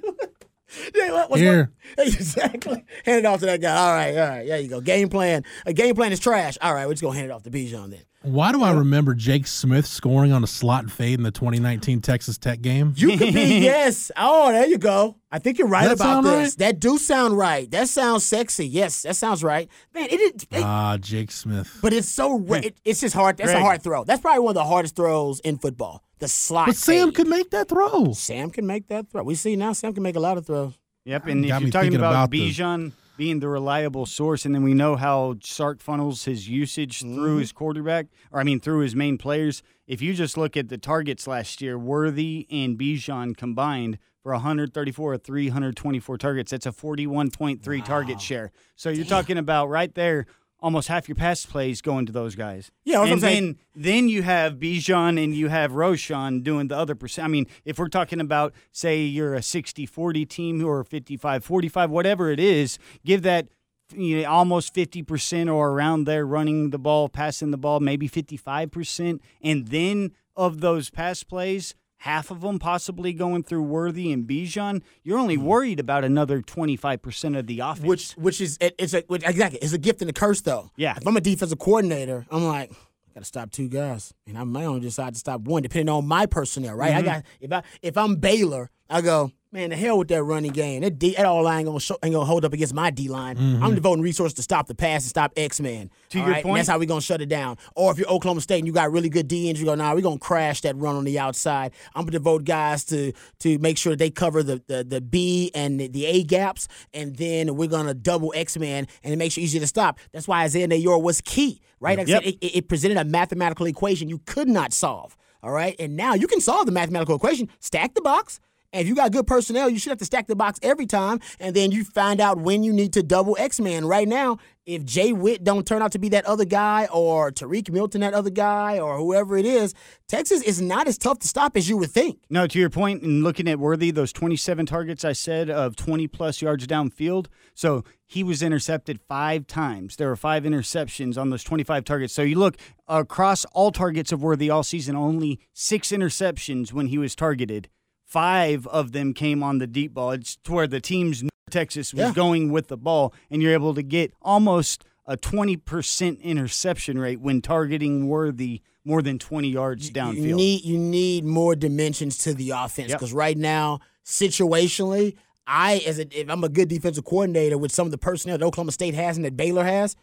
Yeah, what- what's Here. what- exactly. Hand it off to that guy. All right, all right. There you go. Game plan. A game plan is trash. All right, we're just gonna hand it off to Bijan then. Why do I remember Jake Smith scoring on a slot fade in the 2019 Texas Tech game? You could be yes. Oh, there you go. I think you're right That about this. right? That do sound right. That sounds sexy. Yes, that sounds right. Man, it is. it- Ah, Jake Smith. but it's so. ra- It, it's just hard. That's a hard throw. That's probably one of the hardest throws in football. The slot. But Sam fade. could make that throw. Sam can make that throw. We see now Sam can make a lot of throws. Yep, and if you're talking thinking about, about the- Bijan being the reliable source, and then we know how Sark funnels his usage through Mm-hmm. his quarterback, or I mean through his main players. If you just look at the targets last year, Worthy and Bijan combined for 134 or 324 targets, that's a 41.3 target share. So you're talking about right there. Almost half your pass plays going to those guys. Yeah, and saying. then then you have Bijan and you have Roschon doing the other percent. I mean, if we're talking about, say, you're a 60 40 team or 55 45, whatever it is, give that you know, almost 50% or around there running the ball, passing the ball, maybe 55%. And then of those pass plays, half of them possibly going through Worthy and Bijan, you're only worried about another 25% of the offense. Hmm. Which, which is it, it's a which, exactly it's a gift and a curse though. Yeah. If I'm a defensive coordinator, I'm like. I Got to stop two guys, and I might only decide to stop one, depending on my personnel. Right? I got if I if I'm Baylor, I go man. The hell with that running game. That, D, that all line ain't gonna show, ain't gonna hold up against my D line. Mm-hmm. I'm devoting resources to stop the pass and stop X Men. To your And point- that's how we gonna shut it down. Or if you're Oklahoma State and you got really good D ends, you go, nah, we're gonna crash that run on the outside. I'm gonna devote guys to to make sure that they cover the the, the B and the, the A gaps, and then we're gonna double X Man and it makes it easier to stop. That's why Isaiah Neyor was key, right? Like Yep. said, it, it it presented a mathematical equation you could not solve. All right, and now you can solve the mathematical equation. Stack the box. And if you got good personnel, you should have to stack the box every time, and then you find out when you need to double X Man. Right now, if Jay Witt don't turn out to be that other guy, or Tariq Milton that other guy, or whoever it is, Texas is not as tough to stop as you would think. No, to your point, in looking at Worthy, those 27 targets I said of 20 plus yards downfield. So he was intercepted five times. There were five interceptions on those 25 targets. So you look across all targets of Worthy all season, only six interceptions when he was targeted. Five of them came on the deep ball. It's to where the teams Texas was Yeah. going with the ball, and you're able to get almost a 20% interception rate when targeting worthy more than 20 yards downfield. You need you need more dimensions to the offense Yep. because right now, situationally, I as a, if I'm a good defensive coordinator with some of the personnel that Oklahoma State has and that Baylor has,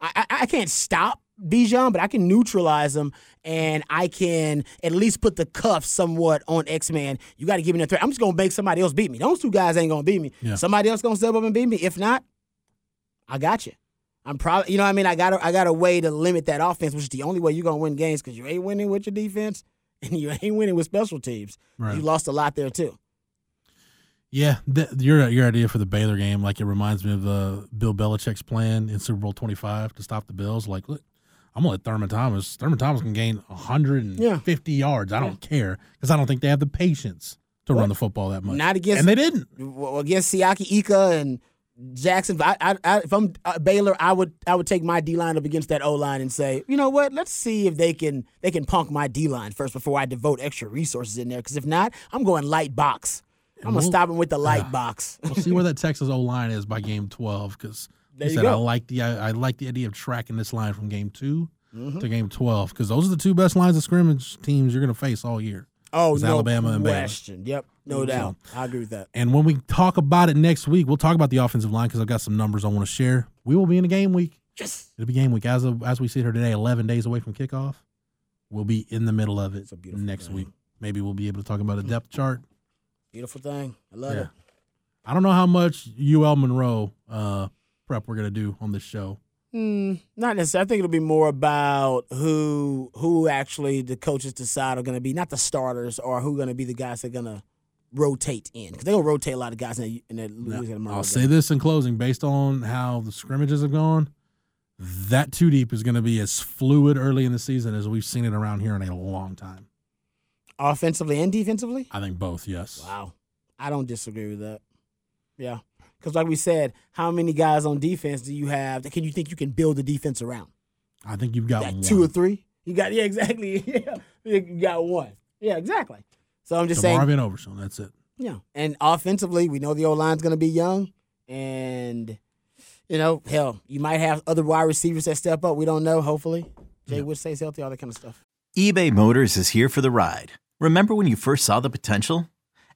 I, I, I can't stop Bijan, but I can neutralize him and I can at least put the cuff somewhat on X Man. You got to give me a threat. I'm just gonna make somebody else beat me. Those two guys ain't gonna beat me. Yeah. Somebody else gonna step up and beat me. If not, I got you. I'm probably, you know, what I mean, I got, a, I got a way to limit that offense, which is the only way you're gonna win games because you ain't winning with your defense and you ain't winning with special teams. Right. You lost a lot there too. Yeah, th- your your idea for the Baylor game, like it reminds me of the Bill Belichick's plan in Super Bowl twenty five to stop the Bills. Like, look, I'm gonna let Thurman Thomas. Thurman Thomas can gain 150 yards. I don't care because I don't think they have the patience to run the football that much. Not against, and they didn't. well, against Siaki Ika and Jackson. I, I, I, if I'm uh, Baylor, I would, I would take my D line up against that O line and say, you know what? Let's see if they can, they can punk my D line first before I devote extra resources in there. Because if not, I'm going light box. I'm gonna stop him with the light Yeah. box. We'll see where that Texas O line is by game 12 because There he said I like the I, I like the idea of tracking this line from game 2 Mm-hmm. to game 12 because those are the two best lines of scrimmage teams you're gonna face all year. Oh, no Alabama and Baylor. question. Yep, no So- doubt. I agree with that. And when we talk about it next week, we'll talk about the offensive line because I've got some numbers I want to share. We will be in a game week. Yes. It'll be game week as of as we sit here today, eleven days away from kickoff. We'll be in the middle of it next thing. week. Maybe we'll be able to talk about a depth chart. Beautiful thing. I love Yeah. it. I don't know how much UL Monroe uh, prep we're gonna do on this show. Mm, not necessarily. I think it'll be more about who who actually the coaches decide are going to be not the starters or who going to be the guys that are going to rotate in because they're going to rotate a lot of guys in that, in that Louisiana I'll game. say this in closing, based on how the scrimmages have gone, that two deep is going to be as fluid early in the season as we've seen it around here in a long time. offensively and defensively. I think both, yes. Wow, I don't disagree with that. Yeah, because like we said, how many guys on defense do you have? That can you think you can build the defense around? I think you've got That one. two or three? You got yeah, exactly. Yeah, you got one. Yeah, exactly. So I'm just saying. DeMarvin Overshown, that's it. Yeah. And offensively, we know the O line's going to be young. And, you know, hell, you might have other wide receivers that step up. We don't know, hopefully. Jay Wood stays healthy, all that kind of stuff. eBay Motors is here for the ride. Remember when you first saw the potential?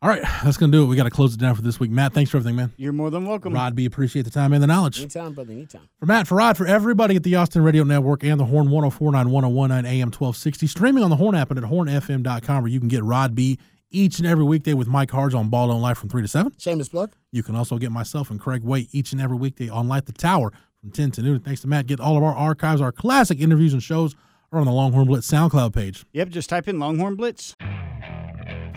All right, that's going to do it. We got to close it down for this week. Matt, thanks for everything, man. You're more than welcome. Rod B, appreciate the time and the knowledge. Anytime, brother, anytime. For Matt, for Rod, for everybody at the Austin Radio Network and the Horn 1049 1019 AM 1260, streaming on the Horn app and at hornfm.com, where you can get Rod B each and every weekday with Mike Hards on Ball on Life from 3 to 7. Shameless plug. You can also get myself and Craig Way each and every weekday on Light the Tower from 10 to noon. Thanks to Matt. Get all of our archives, our classic interviews and shows are on the Longhorn Blitz SoundCloud page. Yep, just type in Longhorn Blitz.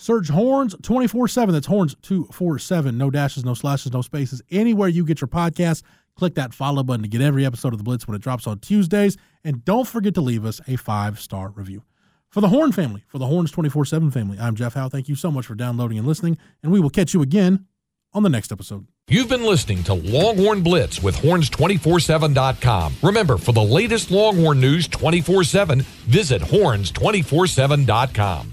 Search Horns 24 7. That's Horns 247. No dashes, no slashes, no spaces. Anywhere you get your podcast, click that follow button to get every episode of The Blitz when it drops on Tuesdays. And don't forget to leave us a five star review. For the Horn family, for the Horns 24 7 family, I'm Jeff Howe. Thank you so much for downloading and listening, and we will catch you again on the next episode. You've been listening to Longhorn Blitz with horns247.com. Remember, for the latest Longhorn news 24 7, visit horns247.com.